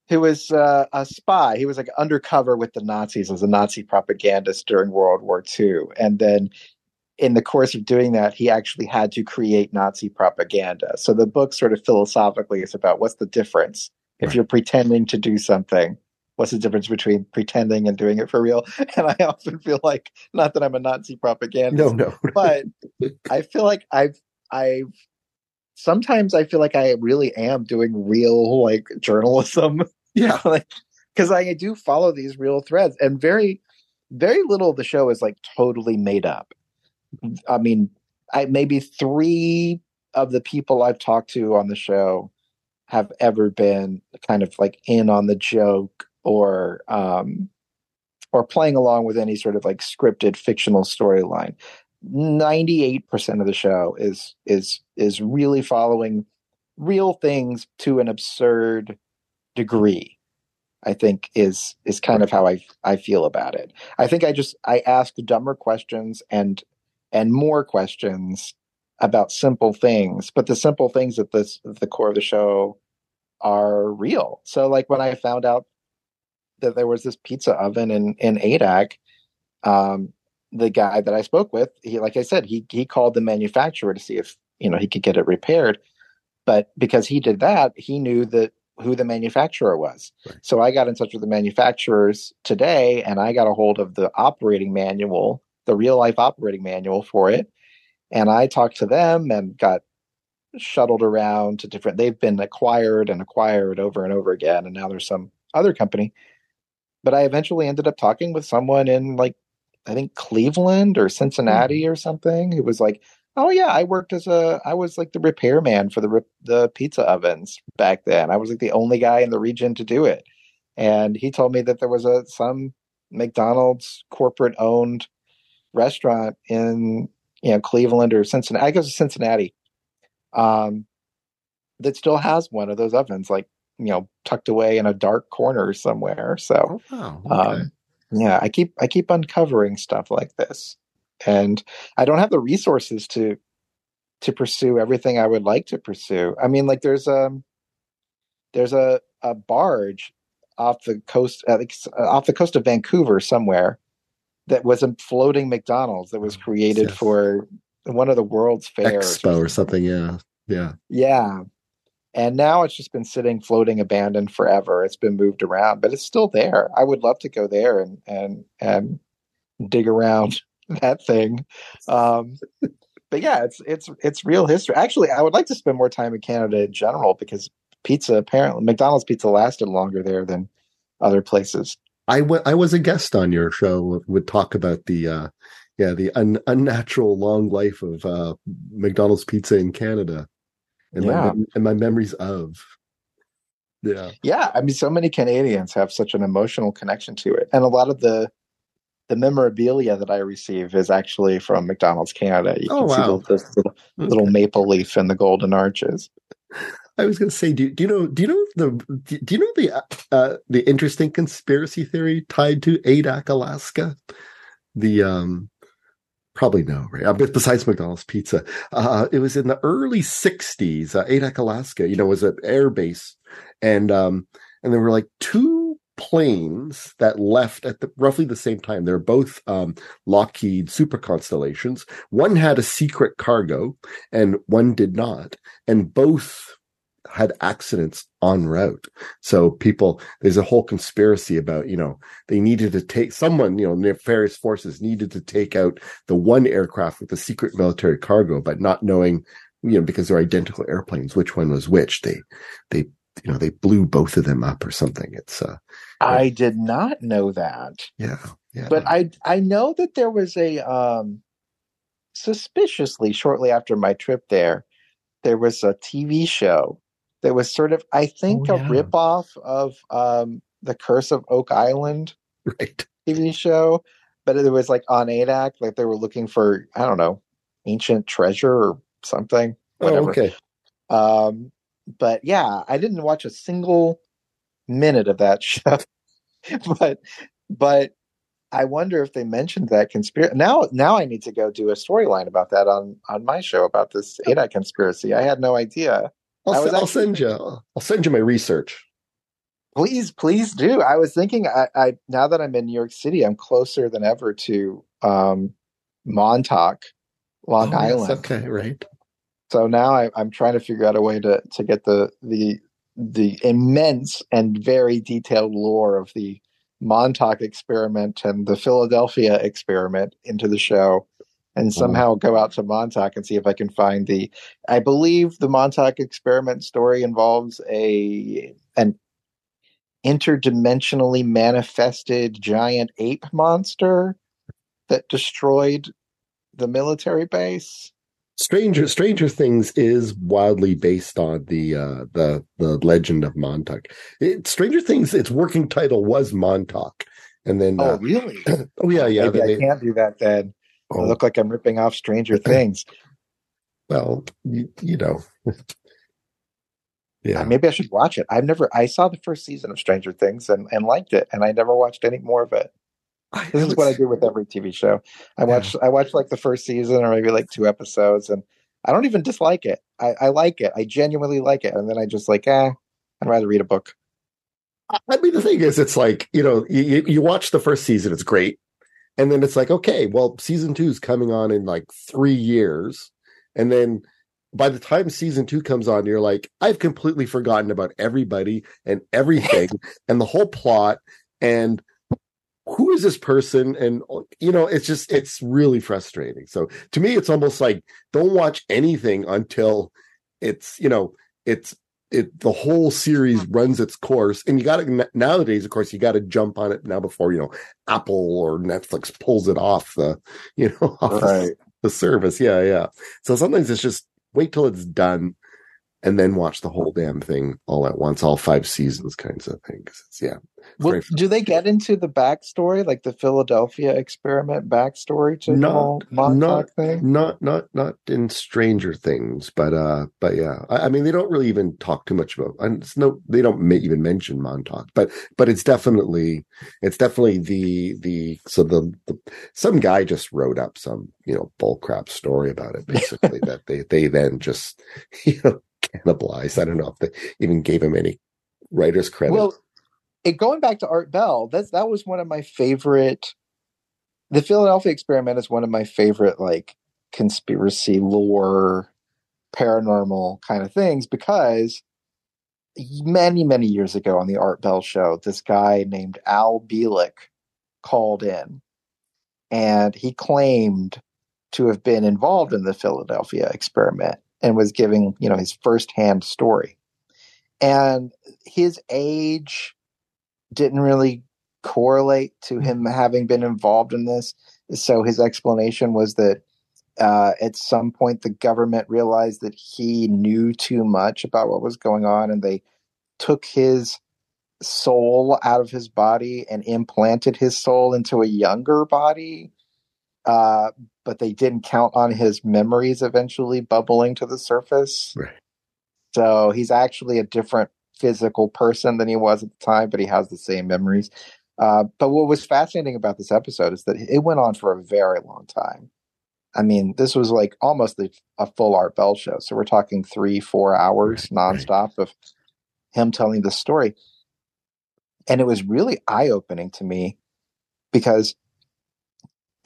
who was uh, a spy. He was like undercover with the Nazis as a Nazi propagandist during World War II. And then in the course of doing that, he actually had to create Nazi propaganda. So the book sort of philosophically is about what's the difference if you're pretending to do something. What's the difference between pretending and doing it for real? And I often feel like, not that I'm a Nazi propagandist, no, no, but I feel like I've I've sometimes I feel like I really am doing real like journalism yeah, like because I do follow these real threads, and very, very little of the show is like totally made up. I mean, I maybe three of the people I've talked to on the show have ever been kind of like in on the joke or um or playing along with any sort of like scripted fictional storyline. 98% of the show is is is really following real things to an absurd degree i think is is kind of how i i feel about it. I think i just i ask dumber questions and and more questions about simple things but the simple things at this the core of the show are real. So like when i found out that there was this pizza oven in in adak um the guy that i spoke with he like i said he he called the manufacturer to see if you know he could get it repaired. But because he did that he knew that who the manufacturer was. Right. So I got in touch with the manufacturers today and I got a hold of the operating manual, the real life operating manual for it. And I talked to them and got shuttled around to different they've been acquired and acquired over and over again and now there's some other company. But I eventually ended up talking with someone in like I think Cleveland or Cincinnati mm-hmm. or something who was like, Oh yeah, I worked as a I was like the repairman for the the pizza ovens back then. I was like the only guy in the region to do it. And he told me that there was a some McDonald's corporate owned restaurant in you know Cleveland or Cincinnati. I guess Cincinnati. Um that still has one of those ovens like you know tucked away in a dark corner somewhere. So Oh, wow. Okay. um, yeah, I keep I keep uncovering stuff like this, and I don't have the resources to to pursue everything I would like to pursue. I mean, like there's a there's a a barge off the coast uh, off the coast of Vancouver somewhere that was a floating McDonald's that was created Yes. for one of the world's fairs Expo or something. Yeah. Yeah. yeah. And now it's just been sitting, floating, abandoned forever. It's been moved around, but it's still there. I would love to go there and and and dig around that thing. Um, but yeah, it's it's it's real history. Actually, I would like to spend more time in Canada in general because pizza apparently McDonald's pizza lasted longer there than other places. I wa- I was a guest on your show. Would talk about the uh, yeah the un- unnatural long life of uh, McDonald's pizza in Canada, and my Yeah. mem- and my memories of. Yeah, Yeah, I mean, so many Canadians have such an emotional connection to it, and a lot of the the memorabilia that I receive is actually from McDonald's Canada. You Oh, can see wow. the, the little, little maple leaf and the golden arches. I was going to say, do, do you know? Do you know the? Do, do you know the uh, the interesting conspiracy theory tied to Adak, Alaska? The um, probably no, right? Uh, besides McDonald's pizza, uh, it was in the early '60s. Uh, Adak, Alaska, you know, was an air base, and um, and there were like two planes that left at the, roughly the same time. They're both um, Lockheed Super Constellations. One had a secret cargo, and one did not, and both had accidents en route. So people, there's a whole conspiracy about, you know, they needed to take someone, you know, nefarious forces needed to take out the one aircraft with the secret military cargo, but not knowing, you know, because they're identical airplanes, which one was which. They, they, you know, they blew both of them up or something. It's, uh, I did not know that, yeah, yeah. but I I know that there was a um, suspiciously shortly after my trip there, there was a TV show that was sort of I think Oh, a yeah. ripoff of um, the Curse of Oak Island. right. TV show, but it was like on Adak, like they were looking for I don't know ancient treasure or something. Whatever. Oh, okay. Um, but yeah, I didn't watch a single minute of that show, but but I wonder if they mentioned that conspiracy. Now, now I need to go do a storyline about that on on my show about this Adak conspiracy. I had no idea. I'll, I'll send you, I'll send you my research. Please, please do. I was thinking, I, I now that I'm in New York City, I'm closer than ever to um, Montauk, Long Oh, yes, Island. Okay. Right. So now I, I'm trying to figure out a way to to get the the the immense and very detailed lore of the Montauk experiment and the Philadelphia experiment into the show, and mm-hmm. somehow go out to Montauk and see if I can find the. I believe the Montauk experiment story involves a an interdimensionally manifested giant ape monster that destroyed the military base. Stranger Stranger Things is wildly based on the uh the the legend of Montauk. It, Stranger Things, its working title was Montauk, and then Oh, uh, really? oh yeah yeah Maybe I they- can't do that then. I oh, look like I'm ripping off Stranger Things. well you, you know yeah Uh, Maybe I should watch it. I've never. I saw the first season of Stranger Things and, and liked it, and I never watched any more of it. This is what I do with every TV show. I watch. I watch like the first season or maybe like two episodes, and I don't even dislike it. I, I like it. I genuinely like it, and then I just like, eh, I'd rather read a book. I mean, the thing is, it's like you know, you, you- you watch the first season, it's great, and then it's like, okay, well, season two is coming on in like three years, and then by the time season two comes on, you're like, I've completely forgotten about everybody and everything and the whole plot and who is this person? And you know it's just it's really frustrating. So to me it's almost like don't watch anything until it's you know it's it the whole series mm-hmm. runs its course. And you got to nowadays of course you got to jump on it now before you know apple or netflix pulls it off the you know off the, the service. Yeah yeah. So sometimes it's just wait till it's done and then watch the whole damn thing all at once, all five seasons, kinds of things. It's, yeah. Well, do they get into the backstory, like the Philadelphia experiment backstory to not, the whole Montauk not, thing? Not, not, not in Stranger Things, but, uh, but yeah, I, I mean, they don't really even talk too much about, and it's no, they don't ma- even mention Montauk, but, but it's definitely, it's definitely the, the, so the, the some guy just wrote up some, you know, bullcrap story about it, basically, that they, they then just, you know, cannibalized. I don't know if they even gave him any writer's credit. Well, it, going back to Art Bell, that's that was one of my favorite. The Philadelphia Experiment is one of my favorite like conspiracy lore, paranormal kind of things because many many years ago on the Art Bell show, this guy named Al Bielek called in, and he claimed to have been involved in the Philadelphia experiment and was giving you know his firsthand story. And his age didn't really correlate to him having been involved in this. So his explanation was that uh, at some point the government realized that he knew too much about what was going on and they took his soul out of his body and implanted his soul into a younger body uh, but they didn't count on his memories eventually bubbling to the surface. Right. So he's actually a different physical person than he was at the time, but he has the same memories. Uh, but what was fascinating about this episode is that it went on for a very long time. I mean, this was like almost a, a full Art Bell show. So we're talking three, four hours Right, nonstop of him telling the story. And it was really eye opening to me because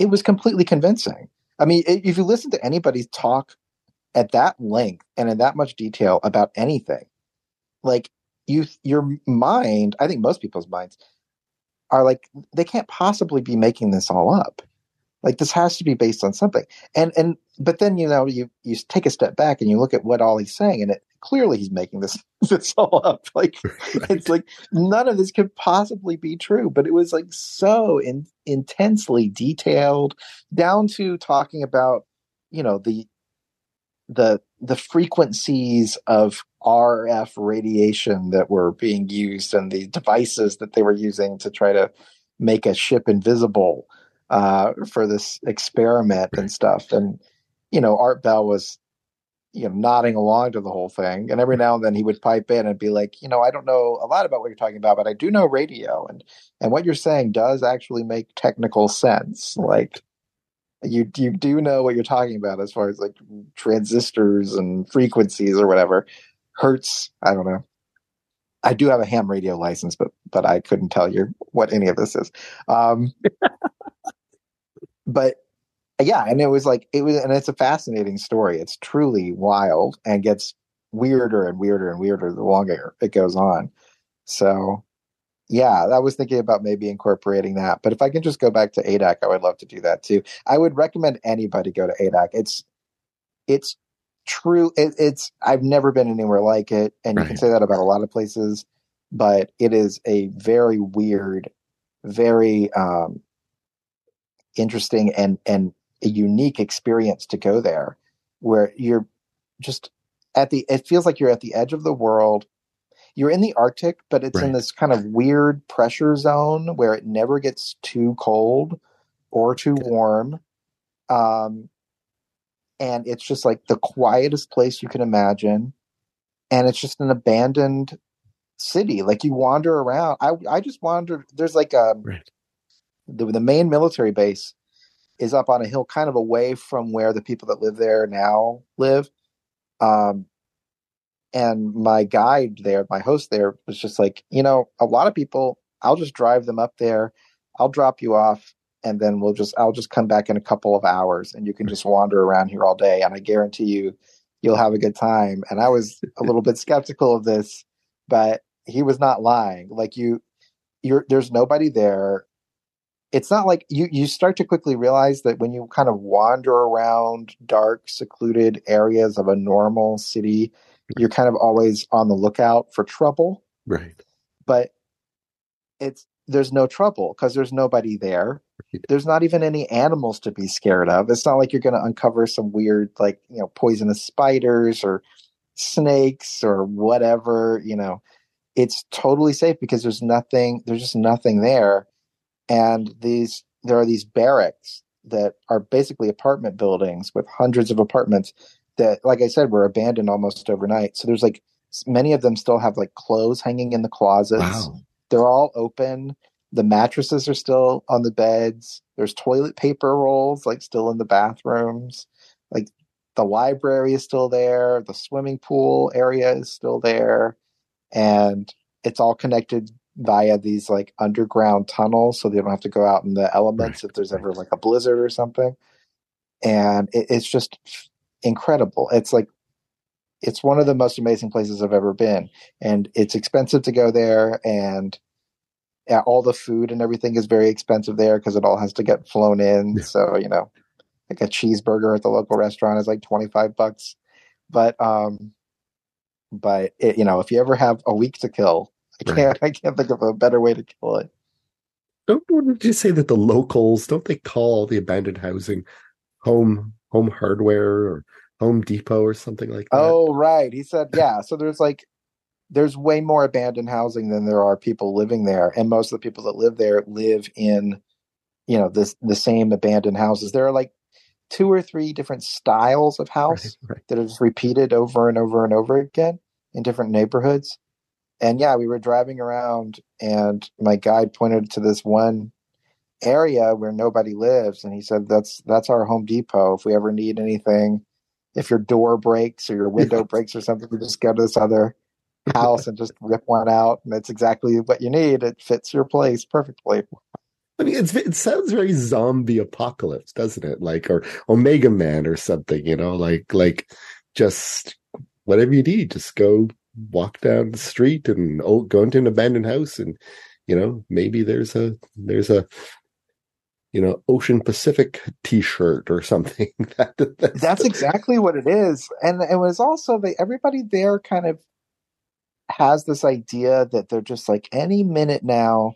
it was completely convincing. I mean, if you listen to anybody talk at that length and in that much detail about anything, like you, your mind, I think most people's minds are like, they can't possibly be making this all up. Like this has to be based on something. And, and, but then, you know, you, you take a step back and you look at what all he's saying and it clearly he's making this, this all up. Like, it's like none of this could possibly be true but it was like so in, intensely detailed down to talking about you know the the the frequencies of RF radiation that were being used and the devices that they were using to try to make a ship invisible uh, for this experiment and stuff. And you know Art Bell was you know nodding along to the whole thing. And every now and then he would pipe in and be like you know i don't know a lot about what you're talking about but i do know radio and and what you're saying does actually make technical sense. Like you you do know what you're talking about as far as like transistors and frequencies or whatever. Hertz i don't know. I do have a ham radio license but but i couldn't tell you what any of this is. Um but yeah, and it was like it was, and it's a fascinating story. It's truly wild and gets weirder and weirder and weirder the longer it goes on. So, yeah, I was thinking about maybe incorporating that. But if I can just go back to Adak, I would love to do that too. I would recommend anybody go to Adak. It's it's true. It, it's I've never been anywhere like it, and you can say that about a lot of places. But it is a very weird, very um, interesting and and a unique experience to go there where you're just at the it feels like you're at the edge of the world. You're in the arctic but it's in this kind of weird pressure zone where it never gets too cold or too warm. Um and it's just like the quietest place you can imagine. And it's just an abandoned city. Like you wander around. I i just wandered there's like a Right. the, the main military base is up on a hill kind of away from where the people that live there now live. Um and my guide there my host there was just like you know a lot of people i'll just drive them up there i'll drop you off and then we'll just i'll just come back in a couple of hours and you can just wander around here all day and i guarantee you you'll have a good time. And i was a little bit skeptical of this but he was not lying. Like you you're there's nobody there it's not like you you start to quickly realize that when you kind of wander around dark secluded areas of a normal city you're kind of always on the lookout for trouble Right. but it's there's no trouble because there's nobody there Right. there's not even any animals to be scared of it's not like you're going to uncover some weird like you know poisonous spiders or snakes or whatever, you know, it's totally safe because there's nothing, there's just nothing there. And these, there are these barracks that are basically apartment buildings with hundreds of apartments that, like I said, were abandoned almost overnight. So there's like many of them still have like clothes hanging in the closets. Wow. They're all open. The mattresses are still on the beds. There's toilet paper rolls like still in the bathrooms. Like the library is still there. The swimming pool area is still there. And it's all connected via these like underground tunnels so they don't have to go out in the elements Right, if there's ever like a blizzard or something. And it, it's just incredible. It's like it's one of the most amazing places I've ever been. And it's expensive to go there and yeah, all the food and everything is very expensive there because it all has to get flown in. Yeah. So, you know, like a cheeseburger at the local restaurant is like 25 bucks. But um but it, you know, if you ever have a week to kill, I can't I can't think of a better way to kill it. Don't did you say that the locals don't they call the abandoned housing home home hardware or Home Depot or something like that? Oh, right. He said, yeah. So there's like, there's way more abandoned housing than there are people living there, and most of the people that live there live in, you know, this the same abandoned houses. There are like two or three different styles of house right, right. that are just repeated over and over and over again in different neighborhoods. And yeah, we were driving around, and my guide pointed to this one area where nobody lives, and he said, "That's that's our Home Depot. If we ever need anything, if your door breaks or your window breaks or something, we just go to this other house and just rip one out, and that's exactly what you need. It fits your place perfectly." I mean, it's, it sounds very zombie apocalypse, doesn't it? Like, or Omega Man or something, you know, like, like just whatever you need, just go walk down the street and oh, go into an abandoned house and, you know, maybe there's a, there's a, you know, Ocean Pacific t-shirt or something. that, that's, That's exactly what it is, and it was also the everybody there kind of has this idea that they're just like any minute now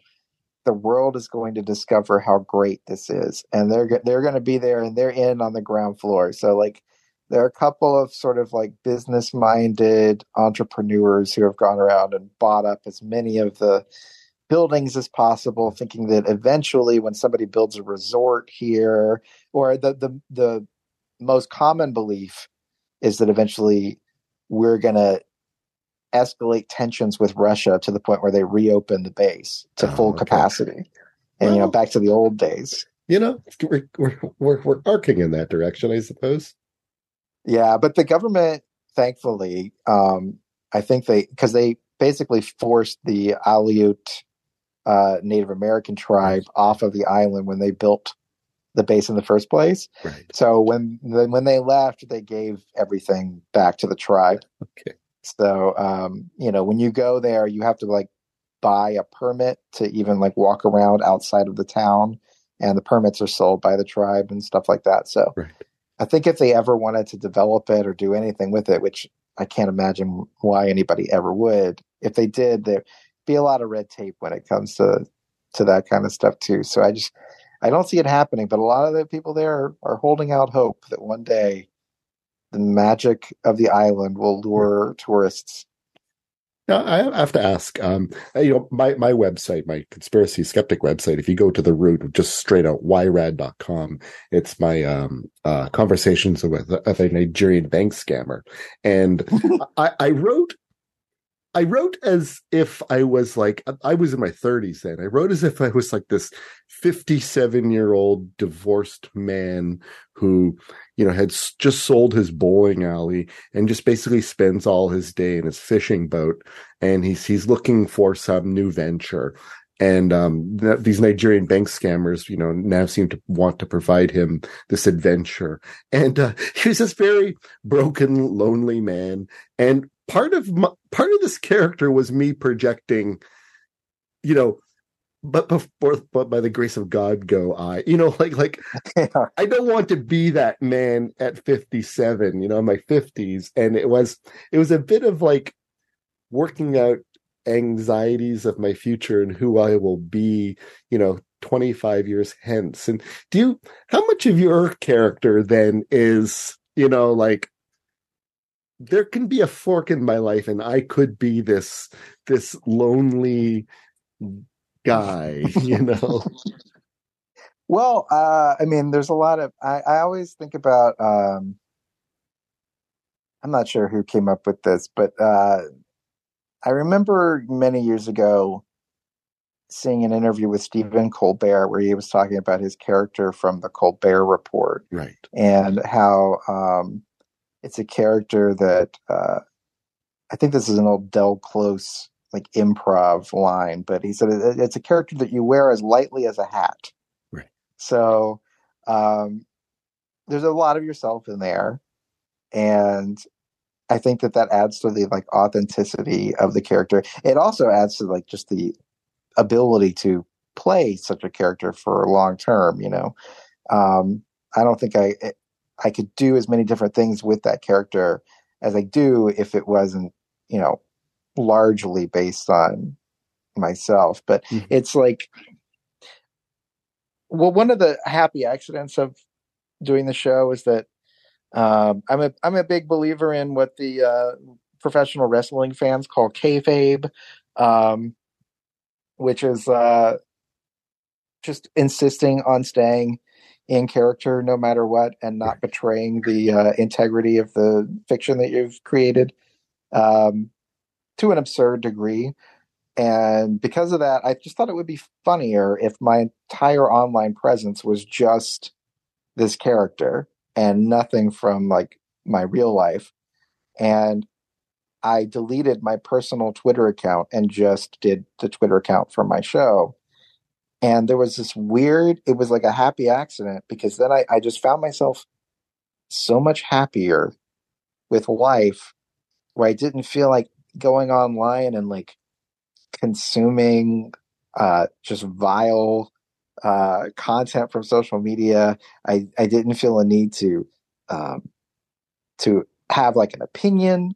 the world is going to discover how great this is. And they're they're going to be there and they're in on the ground floor. So like there are a couple of sort of like business minded entrepreneurs who have gone around and bought up as many of the buildings as possible thinking that eventually when somebody builds a resort here or the the the most common belief is that eventually we're going to escalate tensions with Russia to the point where they reopen the base to Oh, full okay. capacity. And you know, back to the old days. you know, we're, we're, we're, we're arcing in that direction, I suppose. Yeah, but the government, thankfully, um, I think they because they basically forced the Aleut uh, Native American tribe off of the island when they built the base in the first place. Right. So when when they left, they gave everything back to the tribe. Okay. So um, you know, when you go there, you have to like buy a permit to even like walk around outside of the town, and the permits are sold by the tribe and stuff like that. So Right. I think if they ever wanted to develop it or do anything with it, which I can't imagine why anybody ever would, if they did, there'd be a lot of red tape when it comes to to that kind of stuff too. So I just I don't see it happening, but a lot of the people there are, holding out hope that one day the magic of the island will lure tourists. Now, I have to ask, um, you know, my, my website, my conspiracy skeptic website, if you go to the root of just straight out yrad.com, it's my, um, uh, conversations with, with a Nigerian bank scammer. And I, I wrote, I wrote as if I was like, I was in my thirties then. I wrote as if I was like this 57 year old divorced man who, you know, had just sold his bowling alley and just basically spends all his day in his fishing boat. And he's he's looking for some new venture. And um th- these nigerian bank scammers you know now seem to want to provide him this adventure. And uh, he was this very broken lonely man. And part of my, part of this character was me projecting you know but before but by the grace of god go i you know like like I don't want to be that man at 57, you know, in my 50s. And it was it was a bit of like working out anxieties of my future and who I will be, you know, 25 years hence. And do you how much of your character then is, you know, like there can be a fork in my life and I could be this this lonely guy, you know. well, uh, I mean, there's a lot of I, I always think about um, I'm not sure who came up with this, but uh, I remember many years ago seeing an interview with Stephen Colbert where he was talking about his character from the Colbert Report, right? And how um, it's a character that uh, I think this is an old Del Close like improv line, but he said it's a character that you wear as lightly as a hat. Right. So um, there's a lot of yourself in there, and I think that that adds to the like authenticity of the character. It also adds to like just the ability to play such a character for a long term. You know, um, I don't think I I could do as many different things with that character as I do if it wasn't you know largely based on myself. But mm-hmm. it's like, well, one of the happy accidents of doing the show is that um, I'm a I'm a big believer in what the uh, professional wrestling fans call kayfabe, um, which is uh, just insisting on staying in character no matter what and not betraying the uh, integrity of the fiction that you've created um, to an absurd degree. And because of that, I just thought it would be funnier if my entire online presence was just this character and nothing from like my real life. And I deleted my personal Twitter account and just did the Twitter account for my show. And there was this weird, it was like a happy accident because then I, I just found myself so much happier with life where I didn't feel like going online and like consuming uh, just vile uh, content from social media. I, I didn't feel a need to um, to have like an opinion,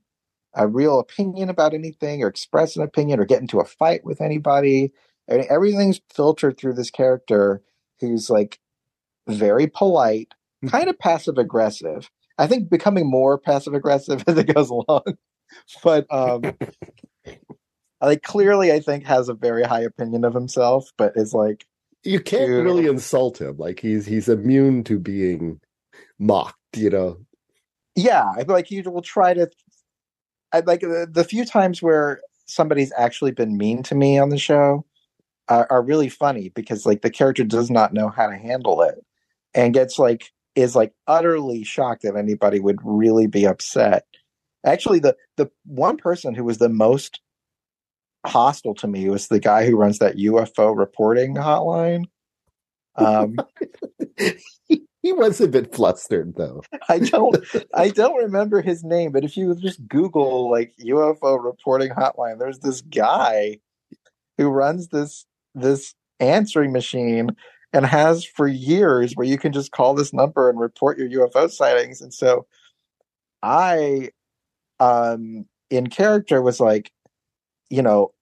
a real opinion about anything, or express an opinion, or get into a fight with anybody. Everything's filtered through this character who's like very polite, hmm. kind of passive aggressive. I think becoming more passive aggressive as it goes along. but um like clearly I think has a very high opinion of himself, but is like you can't to, really insult him. Like he's he's immune to being mocked, you know. Yeah, I feel like he will try to. I like the, the few times where somebody's actually been mean to me on the show are, are really funny because like the character does not know how to handle it and gets like is like utterly shocked that anybody would really be upset. Actually, the the one person who was the most hostile to me was the guy who runs that UFO reporting hotline. Um, he was a bit flustered though. I don't I don't remember his name, but if you just Google like UFO reporting hotline, there's this guy who runs this this answering machine and has for years where you can just call this number and report your UFO sightings. And so I um in character was like, you know,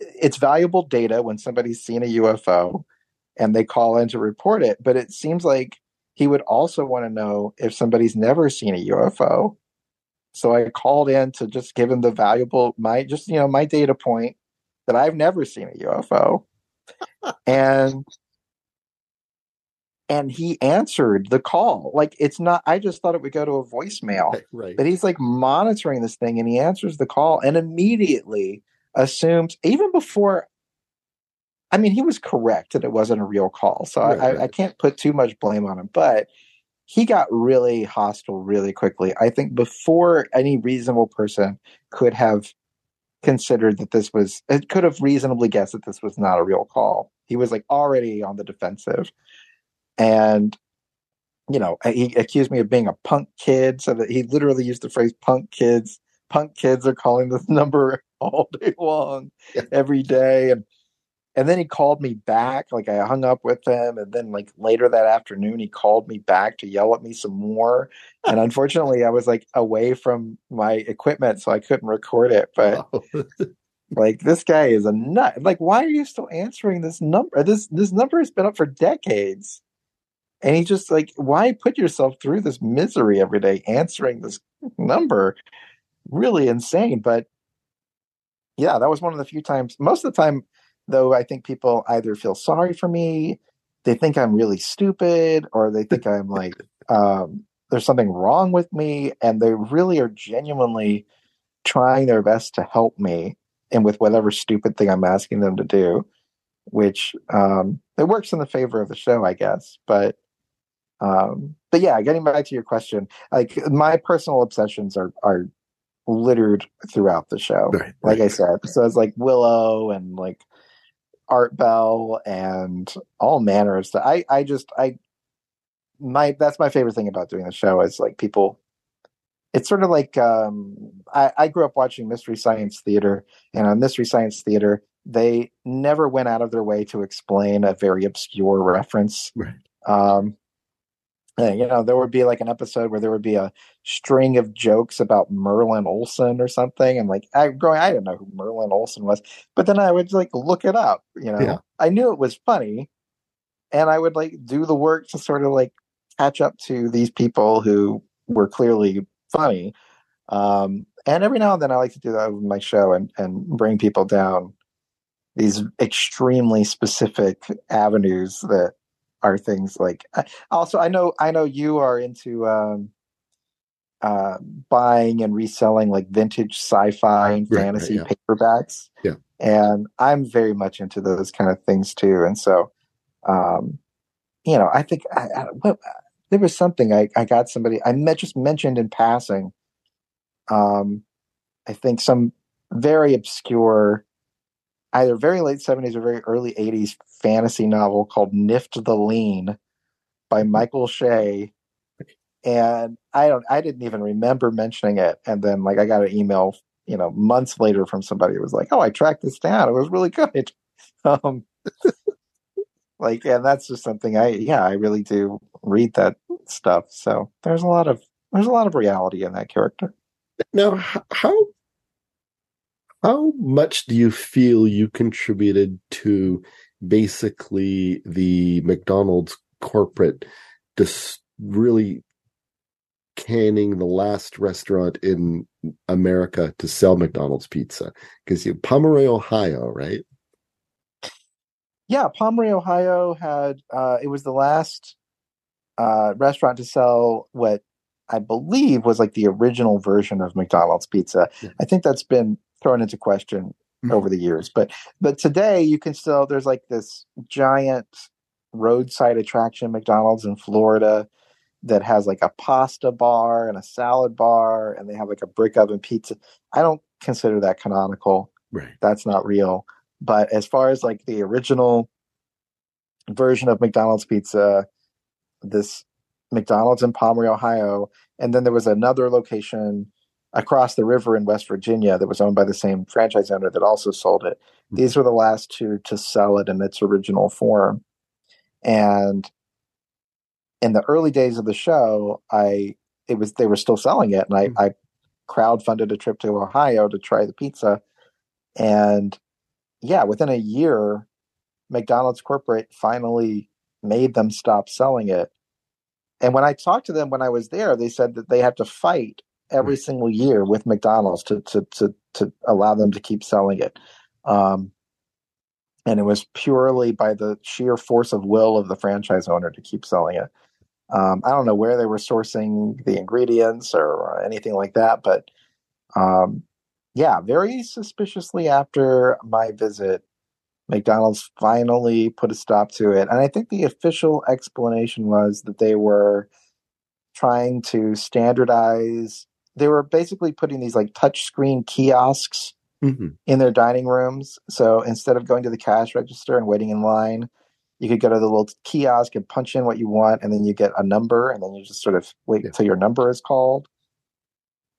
it's valuable data when somebody's seen a UFO and they call in to report it. But it seems like he would also want to know if somebody's never seen a UFO. So I called in to just give him the valuable my just you know my data point that I've never seen a UFO. And and he answered the call. Like it's not I just thought it would go to a voicemail. Right. But he's like monitoring this thing and he answers the call and immediately assumes even before I mean, he was correct that it wasn't a real call, so right, I. I, can't put too much blame on him. But he got really hostile really quickly. I think before any reasonable person could have considered that this was, it could have reasonably guessed that this was not a real call. He was like already on the defensive, and you know, he accused me of being a punk kid. So that he literally used the phrase "punk kids." Punk kids are calling this number all day long, yeah. every day, and and then he called me back. Like I hung up with him, and then like later that afternoon, he called me back to yell at me some more. And unfortunately, I was like away from my equipment, so I couldn't record it. But oh. like this guy is a nut. Like, why are you still answering this number? This this number has been up for decades. And he just like, why put yourself through this misery every day answering this number? really insane. But yeah, that was one of the few times. Most of the time, though, I think people either feel sorry for me, they think I'm really stupid, or they think I'm like um, there's something wrong with me, and they really are genuinely trying their best to help me and with whatever stupid thing I'm asking them to do, which um, it works in the favor of the show, I guess. But um, but yeah, getting back to your question, like my personal obsessions are are littered throughout the show. Right, like right. I said, so it's like Willow and like Art Bell and all manner of stuff. I I just I my that's my favorite thing about doing the show is like people. It's sort of like um, I, I grew up watching Mystery Science Theater, and on Mystery Science Theater, they never went out of their way to explain a very obscure reference. Right. Um, and, you know, there would be like an episode where there would be a string of jokes about Merlin Olsen or something, and like I growing, I didn't know who Merlin Olsen was, but then I would like look it up. You know, Yeah. I knew it was funny, and I would like do the work to sort of like catch up to these people who were clearly funny. Um, and every now and then I like to do that with my show and, and bring people down these extremely specific avenues that are things like also I know I know you are into um, uh, buying and reselling like vintage sci-fi and Right, right, fantasy yeah. paperbacks. Yeah. And I'm very much into those kind of things too. And so um, you know, I think I, I, what, there was something I, I got somebody I met, just mentioned in passing. Um, I think some very obscure, either very late seventies or very early eighties fantasy novel called Nifft the Lean by Michael Shea. And I don't, I didn't even remember mentioning it. And then like I got an email, you know, months later from somebody who was like, "Oh, I tracked this down. It was really good." Um, like and that's just something i yeah i really do read that stuff so there's a lot of there's a lot of reality in that character Now, how how much do you feel you contributed to basically the McDonald's corporate just really canning the last restaurant in America to sell McDonald's pizza? Because you Pomeroy, Ohio, right? yeah pomeroy ohio had uh it was the last uh restaurant to sell what i believe was like the original version of mcdonald's pizza Yeah. i think that's been thrown into question Mhm. over the years but but today you can still there's like this giant roadside attraction mcdonald's in florida that has like a pasta bar and a salad bar and they have like a brick oven pizza i don't consider that canonical Right. that's not real but as far as like the original version of mcdonald's pizza this mcdonald's in pomeroy ohio and then there was another location across the river in west virginia that was owned by the same franchise owner that also sold it Hmm. these were the last two to sell it in its original form and in the early days of the show i it was they were still selling it and i Hmm. i crowdfunded a trip to ohio to try the pizza and yeah within a year mcdonald's corporate finally made them stop selling it and when i talked to them when i was there they said that they had to fight every single year with mcdonald's to to to, to allow them to keep selling it. Um, and it was purely by the sheer force of will of the franchise owner to keep selling it. Um, i don't know where they were sourcing the ingredients or, or anything like that but um, yeah very suspiciously after my visit mcdonald's finally put a stop to it. And i think the official explanation was that they were trying to standardize they were basically putting these like touch screen kiosks hmm in their dining rooms. So instead of going to the cash register and waiting in line, you could go to the little kiosk and punch in what you want, and then you get a number, and then you just sort of wait Yeah. till your number is called.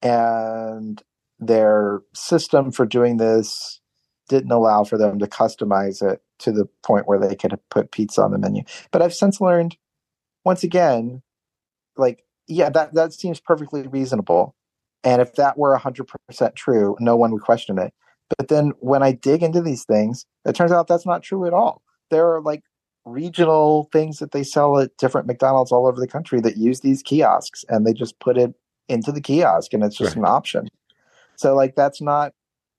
And their system for doing this didn't allow for them to customize it to the point where they could put pizza on the menu. But I've since learned, once again, like yeah, that that seems perfectly reasonable. And if that were 100% true, no one would question it. But then when I dig into these things, it turns out that's not true at all. There are like regional things that they sell at different McDonald's all over the country that use these kiosks and they just put it into the kiosk and it's just Right. an option. So like that's not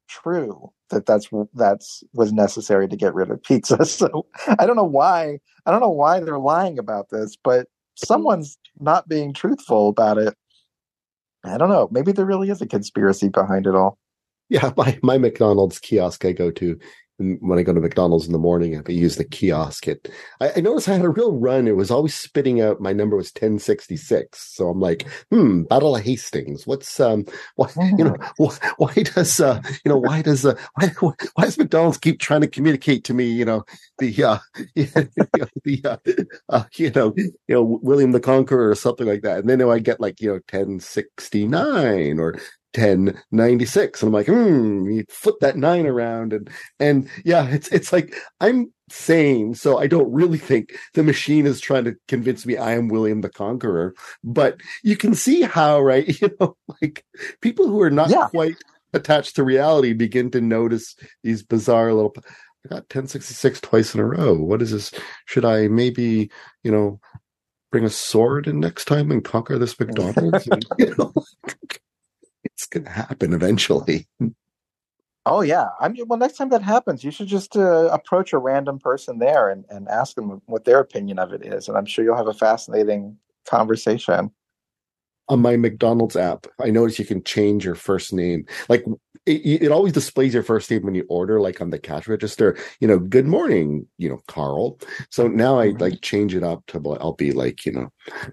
true that that's that's was necessary to get rid of pizza. So I don't know why I don't know why they're lying about this, but someone's not being truthful about it. I don't know. Maybe there really is a conspiracy behind it all. Yeah, my my McDonald's kiosk I go to when I go to McDonald's in the morning, I use the kiosk. It, I, I, noticed I had a real run. It was always spitting out. My number was ten sixty six. So I'm like, hmm, Battle of Hastings. What's um, why you know why, why does uh, you know why does uh, why why does McDonald's keep trying to communicate to me? You know the uh, the uh, uh, you know you know William the Conqueror or something like that, and then I get like you know ten sixty nine or 1096 and i'm like hmm you flip that nine around and and yeah it's it's like i'm sane so i don't really think the machine is trying to convince me i am william the conqueror but you can see how right you know like people who are not yeah. quite attached to reality begin to notice these bizarre little I got 1066 twice in a row. What is this? Should I maybe, you know, bring a sword in next time and conquer this McDonald's? and, you know, it's going to happen eventually. Oh yeah, I mean, well, next time that happens, you should just uh, approach a random person there and, and ask them what their opinion of it is, and I'm sure you'll have a fascinating conversation. On my McDonald's app, I notice you can change your first name. Like it, it, always displays your first name when you order, like on the cash register, you know, good morning, you know, Karl. So now I like change it up to, I'll be like, you know,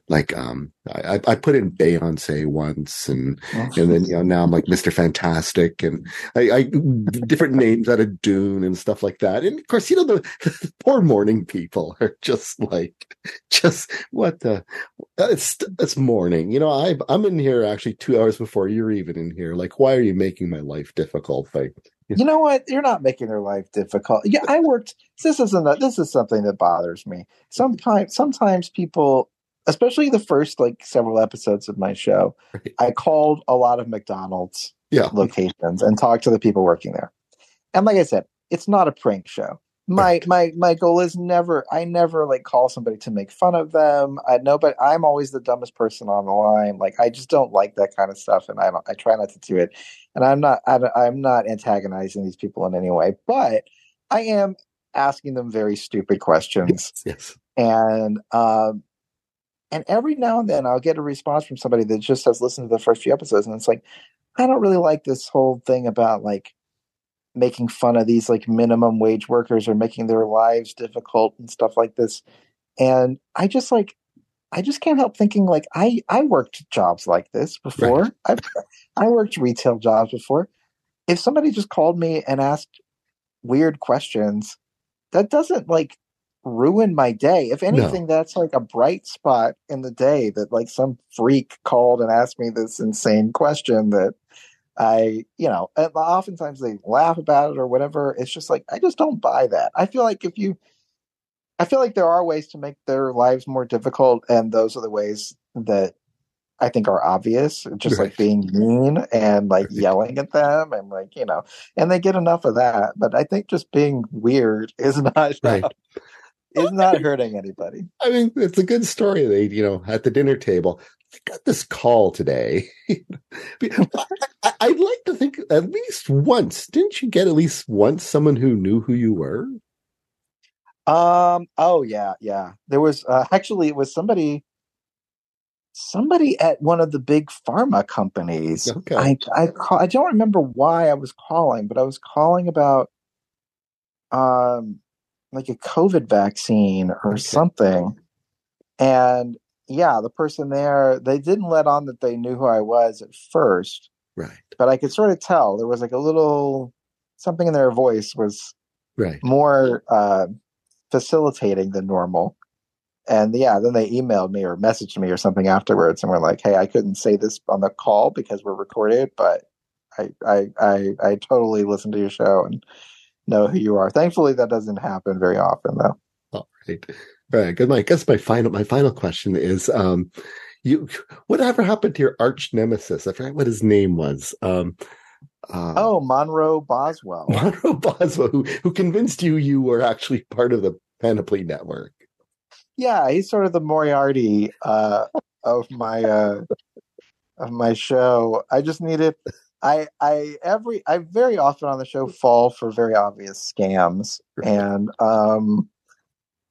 like, um, I, I put in Beyonce once and, and then, you know, now I'm like Mr. Fantastic and I, I different names out of Dune and stuff like that. And of course, you know, the, the poor morning people are just like, just what the, it's, it's morning. You know, I, I'm in here actually two hours before you're even in here. Like, why are you making my life difficult thing. You know what? You're not making their life difficult. Yeah, I worked. This isn't. A, this is something that bothers me. Sometimes, sometimes people, especially the first like several episodes of my show, right. I called a lot of McDonald's yeah. locations and talked to the people working there. And like I said, it's not a prank show my my my goal is never i never like call somebody to make fun of them. I know but i'm always the dumbest person on the line. Like i just don't like that kind of stuff and i don't i try not to do it. And i'm not I, i'm not antagonizing these people in any way but i am asking them very stupid questions. Yes, yes. and um and every now and then i'll get a response from somebody that just has listened to the first few episodes and it's like i don't really like this whole thing about like making fun of these like minimum wage workers or making their lives difficult and stuff like this. And I just like I just can't help thinking like I I worked jobs like this before. Right. I've I worked retail jobs before. If somebody just called me and asked weird questions, that doesn't like ruin my day. If anything, no. that's like a bright spot in the day that like some freak called and asked me this insane question that I, you know, oftentimes they laugh about it or whatever. It's just like I just don't buy that. I feel like if you, I feel like there are ways to make their lives more difficult, and those are the ways that I think are obvious. Just right. like being mean and like yelling at them, and like you know, and they get enough of that. But I think just being weird is not right. Is not hurting anybody. I mean, it's a good story. They, you know, at the dinner table, I got this call today. I, would like to think at least once. Didn't you get at least once someone who knew who you were? Um. Oh yeah, yeah. There was uh, actually it was somebody, somebody at one of the big pharma companies. Okay. I I call, I don't remember why I was calling, but I was calling about um like a COVID vaccine or okay. something. And yeah, the person there, they didn't let on that they knew who I was at first. Right. But I could sort of tell there was like a little something in their voice was right more uh, facilitating than normal. And yeah, then they emailed me or messaged me or something afterwards and were like, Hey, I couldn't say this on the call because we're recorded, but I I I, I totally listen to your show and know who you are. Thankfully that doesn't happen very often though. All right. Right. Good. I guess my final my final question is, um, you whatever happened to your arch nemesis? I forgot what his name was. Um, uh, oh, Monroe Boswell. Monroe Boswell, who who convinced you you were actually part of the Panoply Network. Yeah, he's sort of the Moriarty uh, of my uh, of my show. I just needed I I every I very often on the show fall for very obvious scams, and um,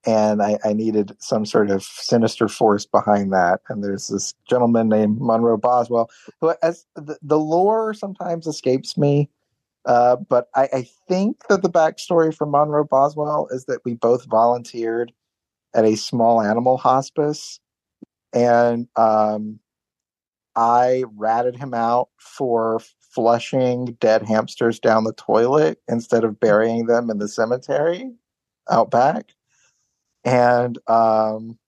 and I, I needed some sort of sinister force behind that. And there's this gentleman named Monroe Boswell who, as the, the lore sometimes escapes me, uh, but I, I think that the backstory for Monroe Boswell is that we both volunteered at a small animal hospice, and um, I ratted him out for flushing dead hamsters down the toilet instead of burying them in the cemetery out back. And um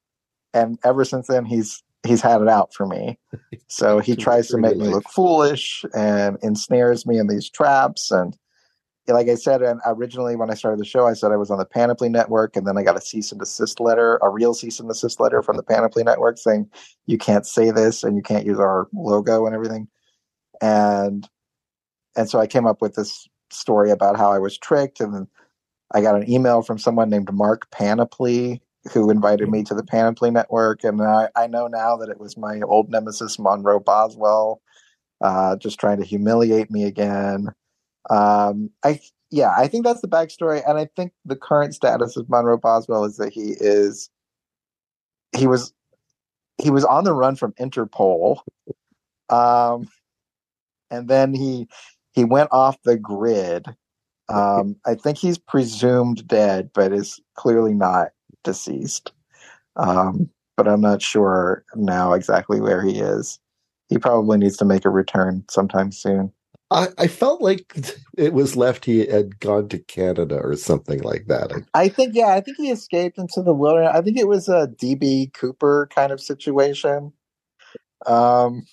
and ever since then he's he's had it out for me. So he tries to make me look foolish and ensnares me in these traps and like I said, and originally when I started the show, I said I was on the Panoply Network, and then I got a cease and desist letter, a real cease and desist letter from the Panoply Network saying you can't say this and you can't use our logo and everything. And and so I came up with this story about how I was tricked, and I got an email from someone named Mark Panoply who invited me to the Panoply Network, and I, I know now that it was my old nemesis Monroe Boswell, uh, just trying to humiliate me again. Um, I yeah, I think that's the backstory, and I think the current status of Monroe Boswell is that he is he was he was on the run from Interpol, um, and then he he went off the grid. Um, I think he's presumed dead, but is clearly not deceased. Um, but I'm not sure now exactly where he is. He probably needs to make a return sometime soon. I, I felt like it was left he had gone to Canada or something like that. I think, yeah, I think he escaped into the wilderness. I think it was a DB Cooper kind of situation. Um,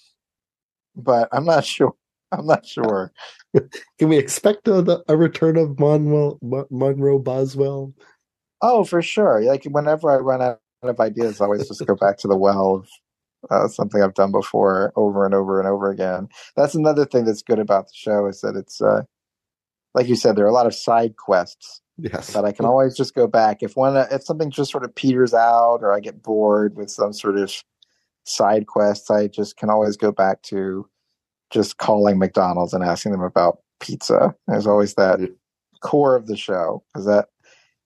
but I'm not sure. I'm not sure. Can we expect a, a return of Monroe, Monroe Boswell? Oh, for sure. Like whenever I run out of ideas, I always just go back to the well of uh, something I've done before over and over and over again. That's another thing that's good about the show is that it's, uh, like you said, there are a lot of side quests yes. that I can always just go back if one if something just sort of peters out or I get bored with some sort of side quests. I just can always go back to just calling McDonald's and asking them about pizza. There's always that core of the show because that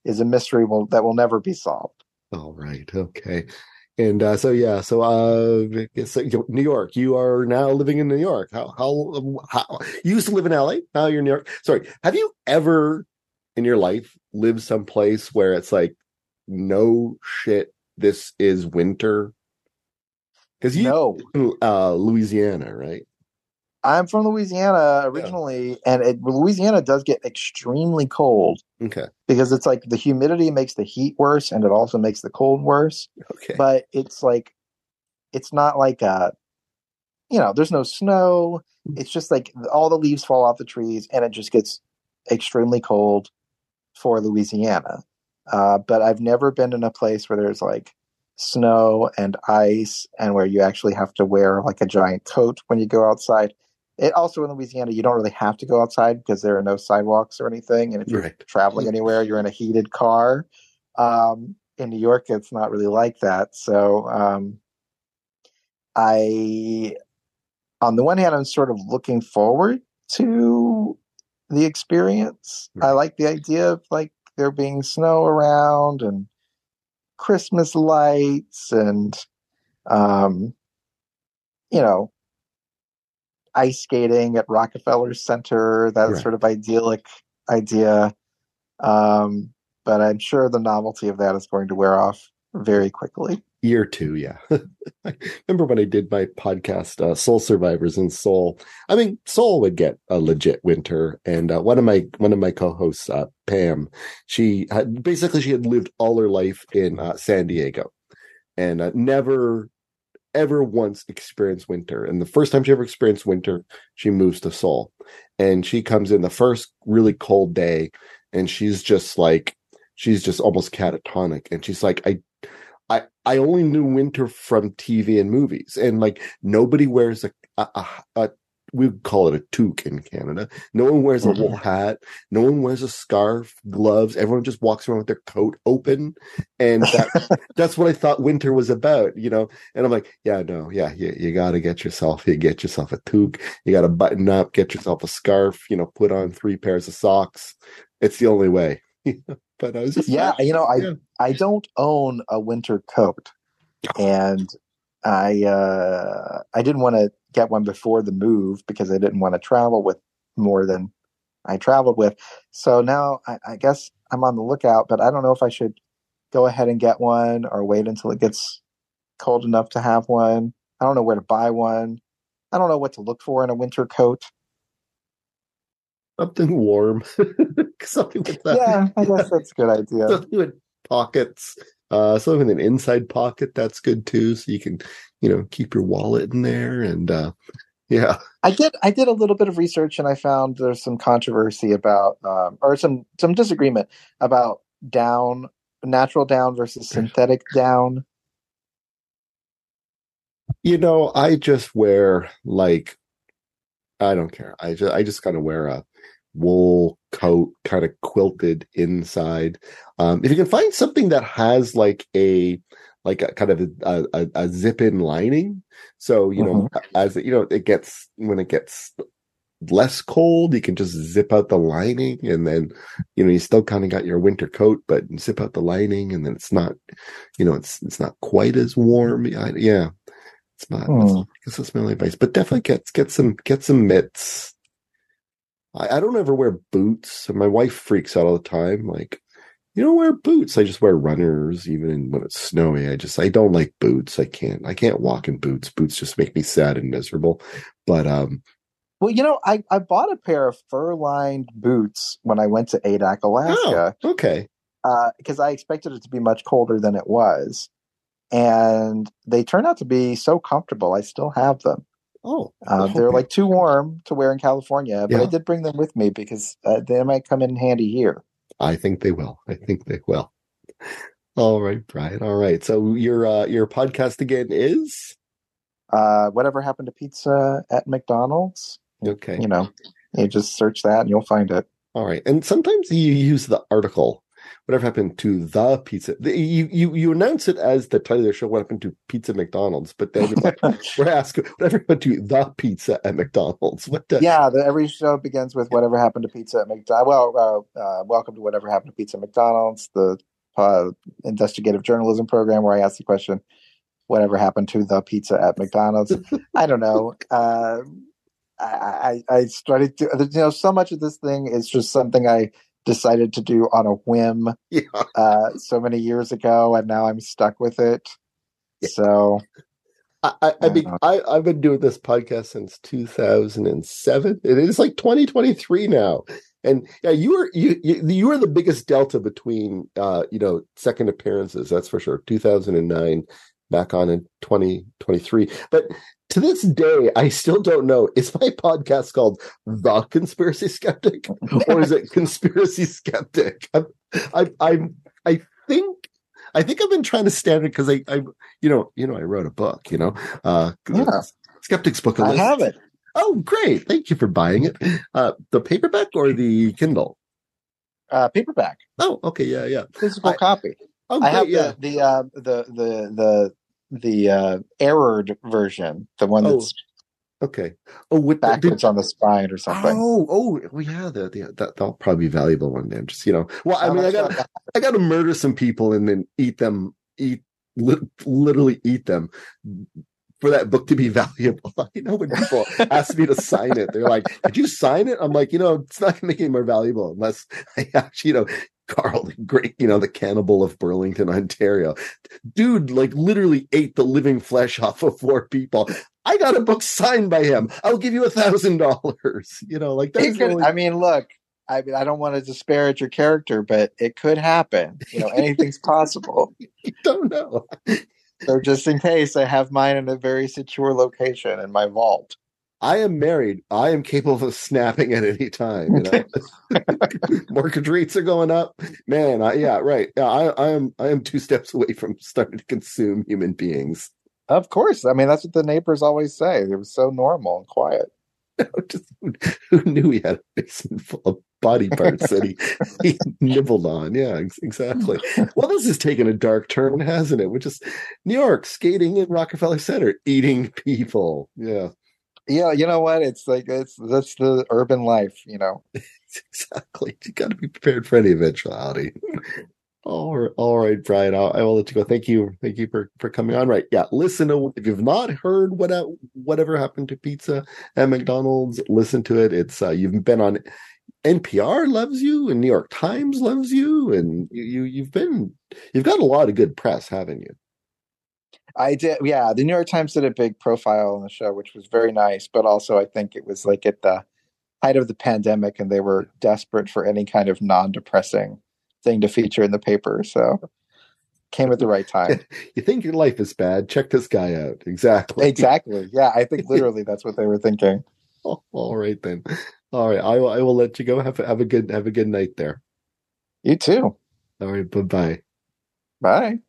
is a mystery will that will never be solved. All right. Okay. And uh, so yeah, so uh, so, New York. You are now living in New York. How, how how you used to live in LA? Now you're in New York. Sorry. Have you ever in your life lived someplace where it's like, no shit, this is winter? Because you know, uh, Louisiana, right? I'm from Louisiana originally, yeah. and it, Louisiana does get extremely cold. Okay. Because it's like the humidity makes the heat worse, and it also makes the cold worse. Okay. But it's like, it's not like a, you know, there's no snow. Hmm. It's just like all the leaves fall off the trees, and it just gets extremely cold for Louisiana. Uh, but I've never been in a place where there's like snow and ice, and where you actually have to wear like a giant coat when you go outside. It also in Louisiana, you don't really have to go outside because there are no sidewalks or anything. And if you're right. traveling anywhere, you're in a heated car. Um, in New York, it's not really like that. So um, I, on the one hand, I'm sort of looking forward to the experience. Right. I like the idea of like there being snow around and Christmas lights and, um, you know, ice skating at Rockefeller Center, that right. sort of idyllic idea. Um, but I'm sure the novelty of that is going to wear off very quickly. Year two, yeah. I remember when I did my podcast, uh, Soul Survivors in Seoul. I mean, Seoul would get a legit winter, and uh, one of my one of my co-hosts, uh, Pam, she had basically she had lived all her life in uh, San Diego, and uh, never ever once experienced winter. And the first time she ever experienced winter, she moves to Seoul. And she comes in the first really cold day and she's just like, she's just almost catatonic. And she's like, I, I, I only knew winter from TV and movies. And like nobody wears a, a, a we call it a toque in Canada. No one wears a Mhm. wool hat. No one wears a scarf, gloves. Everyone just walks around with their coat open, and that, that's what I thought winter was about. You know, and I'm like, yeah, no, yeah, you, you got to get yourself, you get yourself a toque. You got to button up, get yourself a scarf. You know, put on three pairs of socks. It's the only way. but I was just yeah, you know, I Yeah. I don't own a winter coat, and I uh, I didn't want to get one before the move because I didn't want to travel with more than I traveled with. So now I, I guess I'm on the lookout, but I don't know if I should go ahead and get one or wait until it gets cold enough to have one. I don't know where to buy one. I don't know what to look for in a winter coat. something warm, something with that. Yeah, I guess that's a good idea. something with pockets. Uh, something with an inside pocket that's good too, so you can, you know, keep your wallet in there. And uh, yeah, I did. I did a little bit of research, and I found there's some controversy about, um, or some some disagreement about down, natural down versus synthetic down. you know, I just wear like, I don't care. I just, I just kind of wear a wool coat, kind of quilted inside. Um, if you can find something that has like a, like a kind of a, a, a zip in lining. So, you know, as you know, it gets, when it gets less cold, you can just zip out the lining and then, you know, you still kind of got your winter coat, but zip out the lining and then it's not, you know, it's, it's not quite as warm. Yeah. It's not, Hmm. it's, I guess that's my only advice, but definitely get, get some, get some mitts. I, I don't ever wear boots. And my wife freaks out all the time. Like, you don't wear boots. I just wear runners, even when it's snowy. I just I don't like boots. I can't I can't walk in boots. Boots just make me sad and miserable. But um Well, you know, I, I bought a pair of fur lined boots when I went to Adak, Alaska, oh, okay. because I expected it to be much colder than it was. And they turned out to be so comfortable. I still have them. Oh, Uh, they're like too warm to wear in California, but I did bring them with me because uh, they might come in handy here. I think they will. I think they will. All right, Brian. All right. So your uh your podcast again is Uh, whatever happened to pizza at McDonald's? okay. You know, you just search that and you'll find it. All right. And sometimes you use the article. Whatever happened to the pizza? You you you announce it as the title of the show. What happened to Pizza McDonald's? But then like, we're asking whatever happened to the pizza at McDonald's. What the, yeah, the, every show begins with whatever happened to pizza at McDonald's. Well, uh, uh, welcome to whatever happened to pizza at McDonald's, the uh, investigative journalism program where I ask the question, whatever happened to the pizza at McDonald's? I don't know. Uh, I, I, I started to, you know, so much of this thing is just something I decided to do on a whim yeah. uh, so many years ago, and now I'm stuck with it. Yeah. So I, I, I mean. I, I've been doing this podcast since 2007. It is like 2023 now. And yeah, you were you, you you were the biggest delta between uh you know second appearances that's for sure 2009 back on in 2023 but to this day I still don't know is my podcast called the conspiracy skeptic or is it conspiracy skeptic I'm, I I, I think I think I've been trying to stand it because I I you know you know I wrote a book you know uh Yeah. skeptics book I have it. Oh, great. Thank you for buying it. Uh, the paperback or the Kindle? Uh, paperback, Oh, okay. Yeah, yeah. physical I- copy. Oh, I have yeah. the the uh, the the the the uh, errored version, the one Oh, that's Okay. Oh, with the, backwards did- on the spine or something. Oh, oh, well, yeah. The, the, that that'll probably be valuable one day. I'm just, you know. Well, I mean, I got I got to murder some people and then eat them, eat li- literally eat them for that book to be valuable. You know, when people ask me to sign it, they're like, "Did you sign it?" I'm like, you know, it's not going to make it more valuable unless I actually, you know, Karl the Great, you know, the cannibal of Burlington, Ontario, dude, like literally ate the living flesh off of four people. I got a book signed by him. I'll give you a thousand dollars. You know, like that's could, really, I mean, look, I mean, I don't want to disparage your character, but it could happen. You know, anything's possible. I don't know. So just in case, I have mine in a very secure location in my vault. I am married. I am capable of snapping at any time. You know, mortgage rates are going up. Man, I, yeah, right. Yeah, I, I am. I am two steps away from starting to consume human beings. Of course. I mean, that's what the neighbors always say. It was so normal and quiet. Just, who knew he had a basement full of body parts that he, he nibbled on? Yeah, exactly. Well, this has taken a dark turn, hasn't it? Which is New York skating in Rockefeller Center, eating people. Yeah. Yeah, you know what? It's like it's that's the urban life, you know. exactly. You got to be prepared for any eventuality. All right, all right, Brian. I'll, I will let you go. Thank you, thank you for for coming on. Right, yeah. Listen to if you've not heard what whatever happened to pizza at McDonald's, listen to it. It's uh, you've been on NPR loves you, and New York Times loves you, and you, you you've been you've got a lot of good press, haven't you? I did, yeah. The New York Times did a big profile on the show, which was very nice. But also, I think it was like at the height of the pandemic, and they were desperate for any kind of non-depressing thing to feature in the paper. So came at the right time. you think your life is bad? Check this guy out. Exactly. Exactly. Yeah, I think literally that's what they were thinking. Oh, all right then. All right, I will. I will let you go. Have have a good have a good night there. You too. All right. Bye-bye. Bye.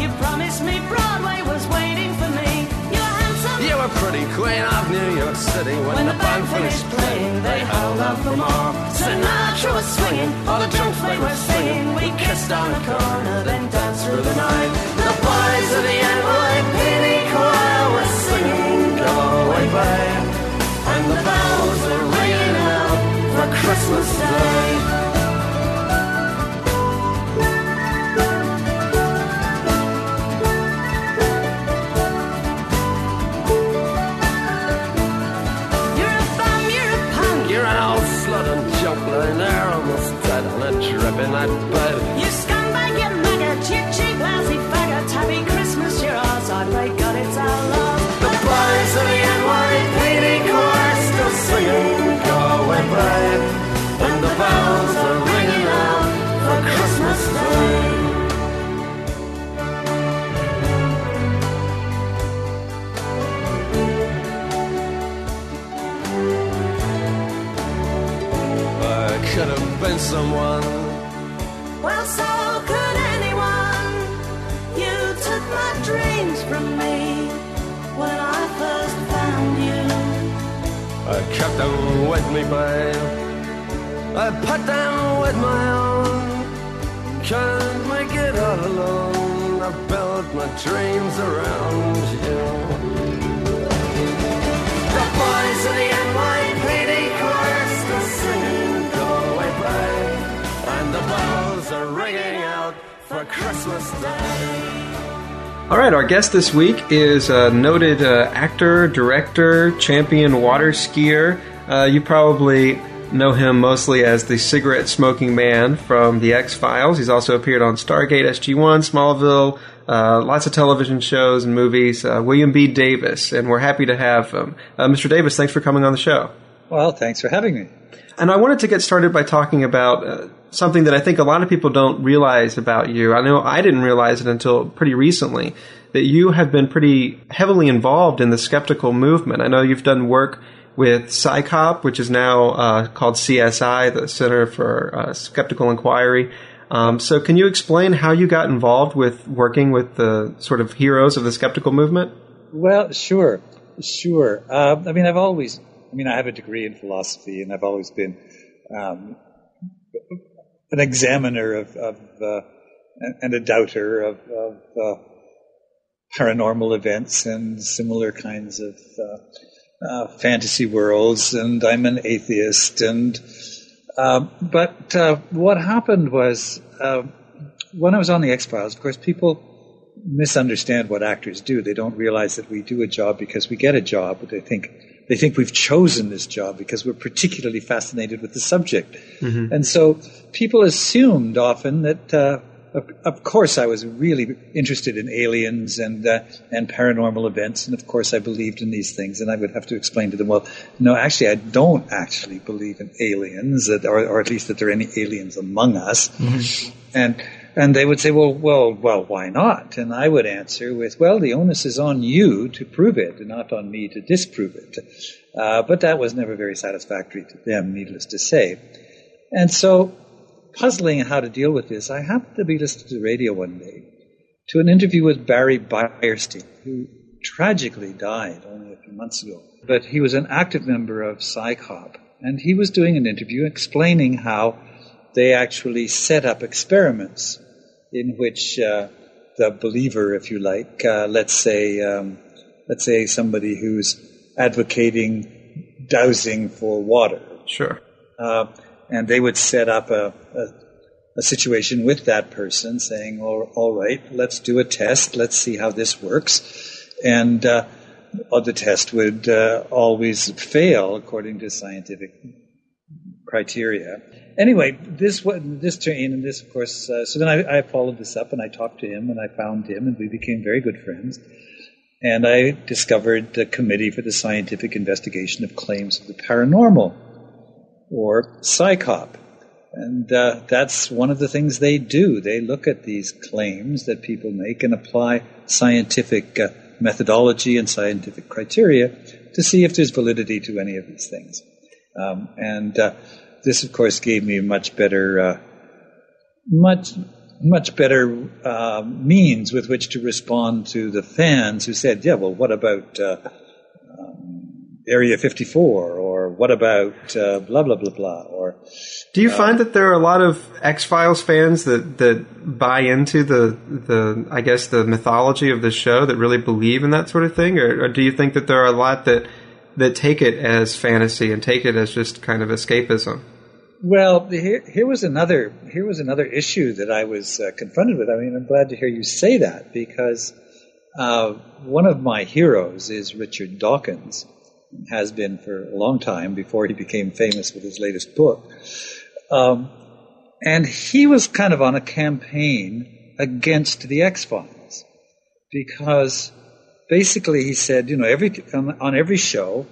You promised me Broadway was waiting for me. You were handsome. You were pretty queen of New York City. When, when the, the band finished playing, they held out for more. Sinatra was swinging, all the drunks they were singing. We kissed on a corner, then danced through the night. The boys of the NYPD choir were singing, Go Away Babe. And the bells were ringing out for Christmas Day. In that bed. You scumbag, you maggot, you cheap, lousy faggot. Happy Christmas, you're ours. I pray God it's our love. The boys of the NYPD chorus still singing, go away. And the bells are ringing out for Christmas Day. I could have been someone Kept them with me, babe. I put them with my own. Can't make it all alone. I built my dreams around you. The boys of the NYPD chorus are singing "Go Away, Babe," and the bells are ringing out for Christmas Day. All right, our guest this week is a noted uh, actor, director, champion water skier. Uh, you probably know him mostly as the cigarette smoking man from The X Files. He's also appeared on Stargate, SG1, Smallville, uh, lots of television shows and movies. Uh, William B. Davis, and we're happy to have him. Uh, Mr. Davis, thanks for coming on the show. Well, thanks for having me. And I wanted to get started by talking about uh, something that I think a lot of people don't realize about you. I know I didn't realize it until pretty recently that you have been pretty heavily involved in the skeptical movement. I know you've done work with CSICOP, which is now uh, called CSI, the Center for uh, Skeptical Inquiry. Um, so, can you explain how you got involved with working with the sort of heroes of the skeptical movement? Well, sure, sure. Uh, I mean, I've always, I mean, I have a degree in philosophy, and I've always been um, an examiner of, of uh, and a doubter of, of uh, paranormal events and similar kinds of uh, uh fantasy worlds. And I'm an atheist. And uh, but uh, what happened was when I was on the X Files, of course, people misunderstand what actors do. They don't realize that we do a job because we get a job, but they think they think we've chosen this job because we're particularly fascinated with the subject. Mm-hmm. And so people assumed often that, uh, of, of, course, I was really interested in aliens and uh, and paranormal events, and of course, I believed in these things. And I would have to explain to them, well, no, actually, I don't actually believe in aliens, or, or at least that there are any aliens among us. Mm-hmm. And And they would say, well, well, well, why not? And I would answer with, well, the onus is on you to prove it not on me to disprove it. Uh, but that was never very satisfactory to them, needless to say. And so, puzzling how to deal with this, I happened to be listening to the radio one day to an interview with Barry Beyerstein, who tragically died only a few months ago. But he was an active member of CSICOP, and he was doing an interview explaining how they actually set up experiments in which uh, the believer, if you like, uh, let's say, um, let's say somebody who's advocating dowsing for water, Sure. uh, and they would set up a, a, a situation with that person saying, all, all right, let's do a test, let's see how this works. And uh, the test would uh, always fail according to scientific criteria. Anyway, this this train and this, of course. Uh, so then I, I followed this up and I talked to him and I found him and we became very good friends. And I discovered the Committee for the Scientific Investigation of Claims of the Paranormal, or CSICOP. And uh, that's one of the things they do. They look at these claims that people make and apply scientific uh, methodology and scientific criteria to see if there's validity to any of these things. Um, and uh, this, of course, gave me a much better, uh, much much better uh, means with which to respond to the fans who said, "Yeah, well, what about uh, um, Area 54?" or "What about uh, blah blah blah blah?" or Do you find that there are a lot of X Files fans that, that buy into the the I guess the mythology of the show that really believe in that sort of thing, or, or do you think that there are a lot that that take it as fantasy and take it as just kind of escapism? Well, here, here was another here was another issue that I was uh, confronted with. I mean, I'm glad to hear you say that because uh, one of my heroes is Richard Dawkins, has been for a long time before he became famous with his latest book, um, and he was kind of on a campaign against the X Files because basically he said, you know, every on, on every show,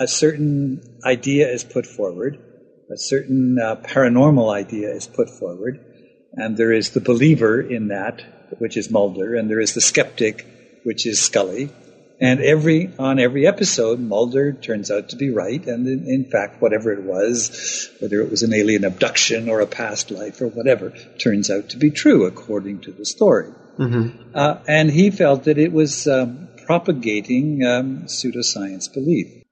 a certain idea is put forward a certain uh, paranormal idea is put forward, and there is the believer in that, which is Mulder, and there is the skeptic, which is Scully. And every on every episode, Mulder turns out to be right, and in, in fact, whatever it was, whether it was an alien abduction or a past life or whatever, turns out to be true according to the story. Uh, and he felt that it was um, propagating um, pseudoscience belief.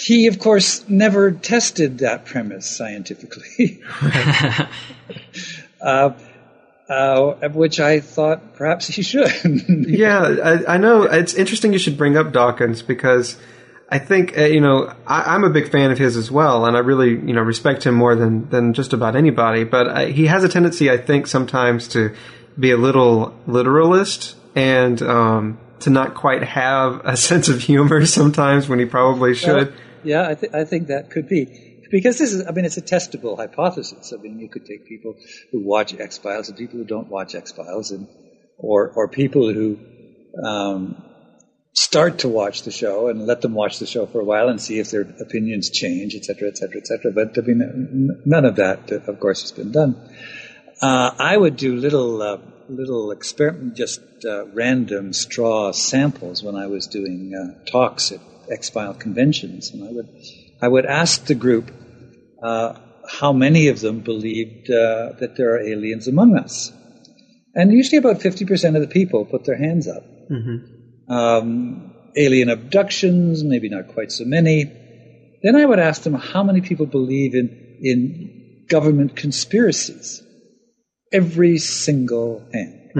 He, of course, never tested that premise scientifically, uh, uh, which I thought perhaps he should. yeah, I, I know. It's interesting you should bring up Dawkins because I think uh, you know I, I'm a big fan of his as well, and I really you know respect him more than than just about anybody. But uh, he has a tendency, I think, sometimes to be a little literalist and um, to not quite have a sense of humor sometimes when he probably should. Yeah, I, th- I think that could be. Because this is, I mean, it's a testable hypothesis. I mean, you could take people who watch X Files and people who don't watch X Files, and or or people who um, start to watch the show and let them watch the show for a while and see if their opinions change, et cetera, et cetera, et cetera. But I mean, none of that, uh, of course, has been done. Uh, I would do little uh, little experiment, just uh, random straw samples when I was doing uh, talks at X File conventions, and I would I would ask the group uh, how many of them believed uh, that there are aliens among us, and usually about fifty percent of the people put their hands up. Um, alien abductions, maybe not quite so many. Then I would ask them how many people believe in in government conspiracies every single hand.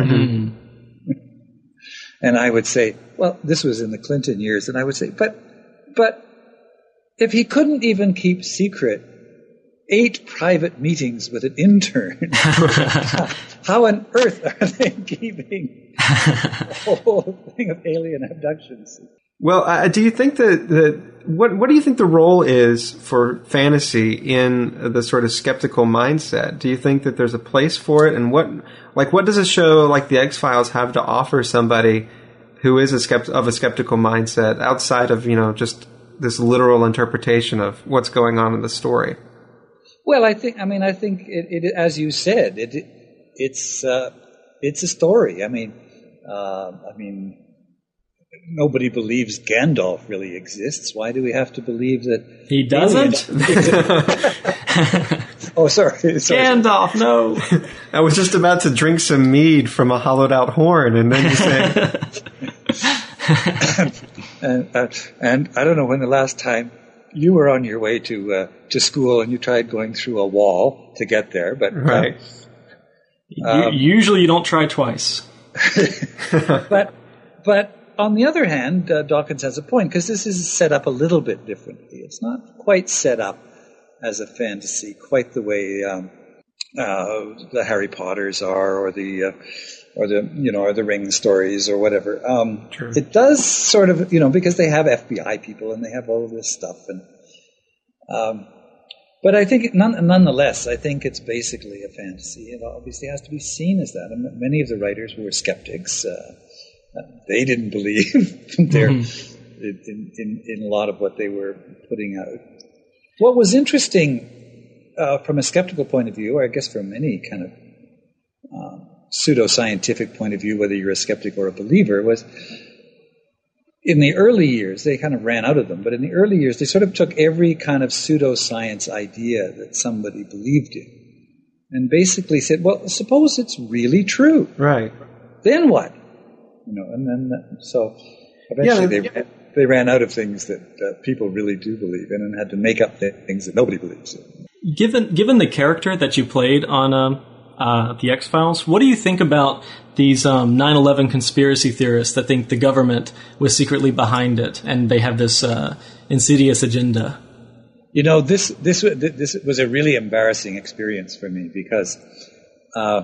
And I would say, well, this was in the Clinton years, and I would say, but, but if he couldn't even keep secret eight private meetings with an intern, how on earth are they keeping the whole thing of alien abductions? Well, uh, do you think that, that what what do you think the role is for fantasy in the sort of skeptical mindset? Do you think that there's a place for it, and what like what does a show like the X Files have to offer somebody who is a skept- of a skeptical mindset outside of you know just this literal interpretation of what's going on in the story? Well, I think, I mean, I think it, it as you said, it, it's uh, it's a story. I mean, uh, I mean, nobody believes Gandalf really exists. Why do we have to believe that He doesn't? Oh, sorry, sorry. Gandalf, no. I was just about to drink some mead from a hollowed out horn, and then you say, and, uh, and I don't know when the last time you were on your way to uh, to school and you tried going through a wall to get there, but uh, right. U- Usually you don't try twice. but but on the other hand, uh, Dawkins has a point because this is set up a little bit differently. It's not quite set up as a fantasy, quite the way um, uh, the Harry Potters are, or the uh, or the you know or the Ring stories or whatever. Um, It does sort of you know because they have FBI people and they have all of this stuff and. Um, but I think, none, nonetheless, I think it's basically a fantasy. It obviously has to be seen as that. And many of the writers who were skeptics. Uh, they didn't believe their, in, in, in a lot of what they were putting out. What was interesting uh, from a skeptical point of view, or I guess from any kind of um, pseudo-scientific point of view, whether you're a skeptic or a believer, was in the early years, they kind of ran out of them, but in the early years, they sort of took every kind of pseudoscience idea that somebody believed in and basically said, well, suppose it's really true. Right. Then what? You know, and then, so eventually Yeah, they, ran, they ran out of things that uh, people really do believe in and had to make up th- things that nobody believes in. Given given the character that you played on um, uh, the X Files, what do you think about these um, 9/11 conspiracy theorists that think the government was secretly behind it and they have this uh, insidious agenda? You know, this this this was a really embarrassing experience for me because uh,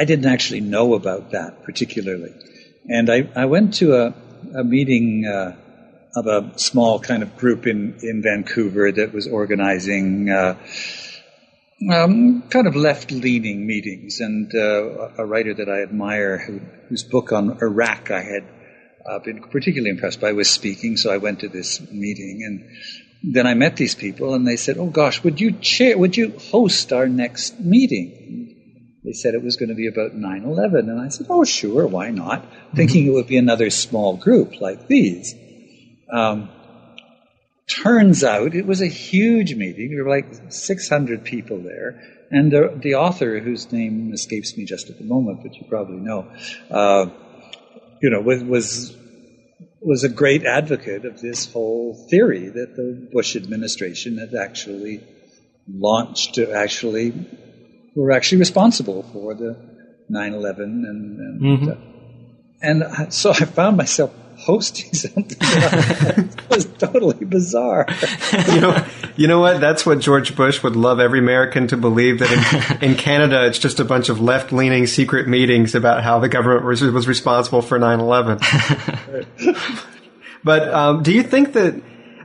I didn't actually know about that particularly, and I, I went to a a meeting uh, of a small kind of group in in Vancouver that was organizing. Uh, um, kind of left-leaning meetings, and uh, a writer that I admire, who, whose book on Iraq I had uh, been particularly impressed by, was speaking. So I went to this meeting, and then I met these people, and they said, "Oh gosh, would you chair? Would you host our next meeting?" They said it was going to be about 9/11, and I said, "Oh sure, why not?" Thinking it would be another small group like these. Um, turns out it was a huge meeting. There were like 600 people there. And the, the author, whose name escapes me just at the moment, but you probably know, uh, you know, was, was, was a great advocate of this whole theory that the Bush administration had actually launched to actually, were actually responsible for the 9-11 and, and, uh, and I- so I found myself hosting something that was totally bizarre. You know, you know what? That's what George Bush would love every American to believe that in, in Canada it's just a bunch of left-leaning secret meetings about how the government was, was responsible for 9/11. but um, do you think that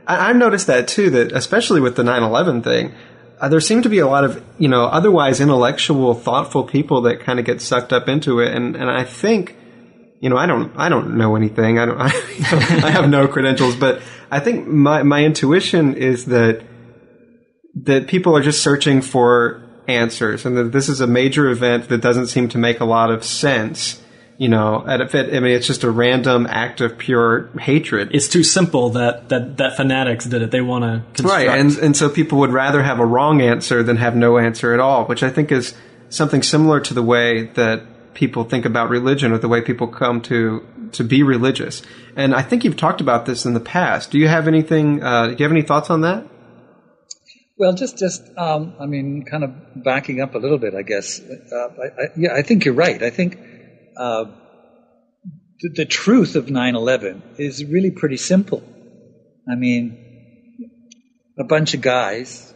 I, I've noticed that too? That especially with the 9/11 thing, uh, Uh, there seem to be a lot of you know otherwise intellectual, thoughtful people that kind of get sucked up into it, and and I think you know, I don't, I don't know anything. I don't, I, I have no credentials, but I think my, my intuition is that, that people are just searching for answers and that this is a major event that doesn't seem to make a lot of sense. You know, and if it, I mean, it's just a random act of pure hatred. It's too simple that that, that fanatics did it. They want to construct. Right, and and so people would rather have a wrong answer than have no answer at all, which I think is something similar to the way that people think about religion or the way people come to to be religious. And I think you've talked about this in the past. Do you have anything? Uh, do you have any thoughts on that? Well, just, just, um, I mean, kind of backing up a little bit, I guess. Uh, I, I, yeah, I think you're right. I think uh, the, the truth of 9/11 is really pretty simple. I mean, a bunch of guys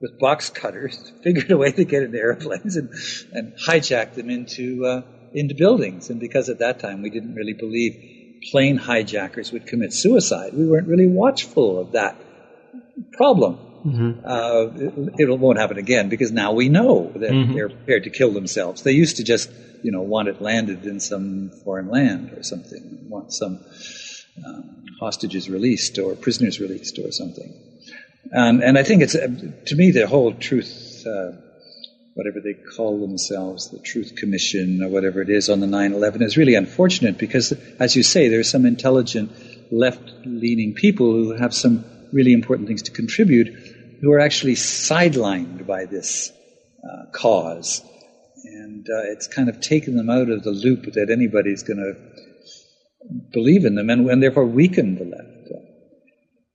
with box cutters figured a way to get into airplanes and, and hijack them into uh, into buildings. And because at that time we didn't really believe plane hijackers would commit suicide, we weren't really watchful of that problem. Uh, it, it won't happen again because now we know that they're prepared to kill themselves. They used to just, you know, want it landed in some foreign land or something, want some um, hostages released or prisoners released or something. And, and I think it's, uh, to me, the whole truth uh, whatever they call themselves, the Truth Commission or whatever it is on the 9/11 is really unfortunate because, as you say, there's some intelligent left-leaning people who have some really important things to contribute who are actually sidelined by this uh, cause, and uh, it's kind of taken them out of the loop that anybody's going to believe in them, and, and therefore weaken the left.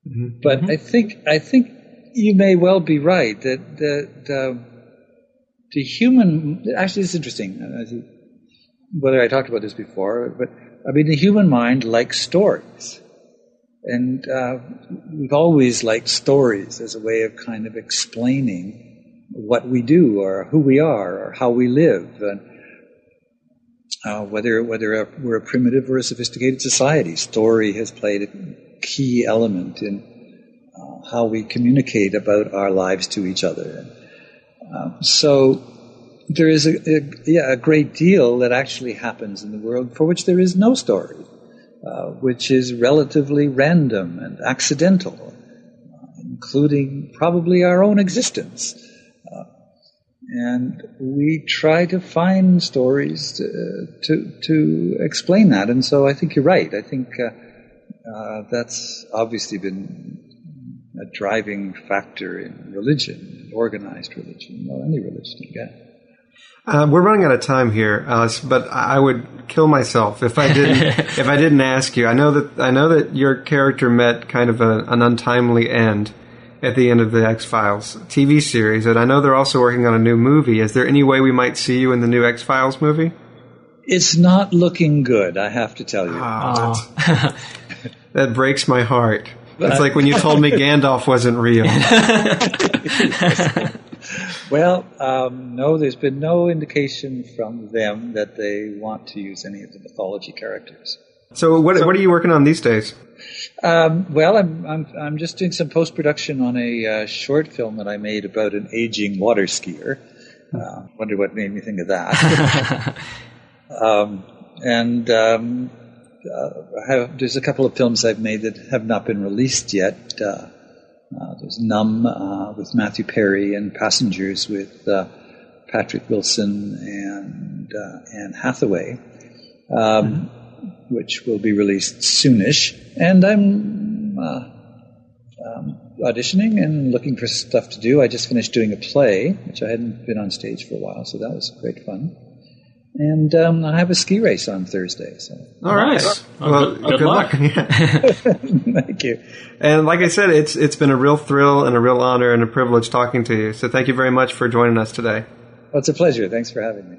Mm-hmm. But I think I think you may well be right that that uh, the human actually it's interesting whether I talked about this before, but I mean the human mind likes stories, and uh, we've always liked stories as a way of kind of explaining what we do or who we are or how we live and uh, whether whether a, we're a primitive or a sophisticated society. Story has played a key element in uh, how we communicate about our lives to each other. Um, so there is a, a, yeah, a great deal that actually happens in the world for which there is no story, uh, which is relatively random and accidental, uh, including probably our own existence. Uh, and we try to find stories to, to, to explain that. And so I think you're right. I think uh, uh, that's obviously been a driving factor in religion, organized religion, well, any religion, I guess. Uh, we're running out of time here, Alice, but I would kill myself if I didn't if I didn't ask you. I know that I know that your character met kind of a, an untimely end at the end of the X Files TV series, and I know they're also working on a new movie. Is there any way we might see you in the new X Files movie? It's not looking good, I have to tell you. Oh. That breaks my heart. It's like when you told me Gandalf wasn't real. Well, um, no, there's been no indication from them that they want to use any of the mythology characters. So what what are you working on these days? Um, well, I'm, I'm I'm just doing some post production on a uh, short film that I made about an aging water skier. Uh, wonder what made me think of that. um, and um, uh, have, there's a couple of films I've made that have not been released yet. Uh, uh, there's Numb uh, with Matthew Perry and Passengers with uh, Patrick Wilson and uh, Anne Hathaway, um, which will be released soonish. And I'm uh, um, auditioning and looking for stuff to do. I just finished doing a play, which I hadn't been on stage for a while, so that was great fun. And um, I have a ski race on Thursday. So All right. Well, Well, good- good luck. Yeah. thank you. And like I said, it's it's been a real thrill and a real honor and a privilege talking to you. So thank you very much for joining us today. Well, it's a pleasure. Thanks for having me.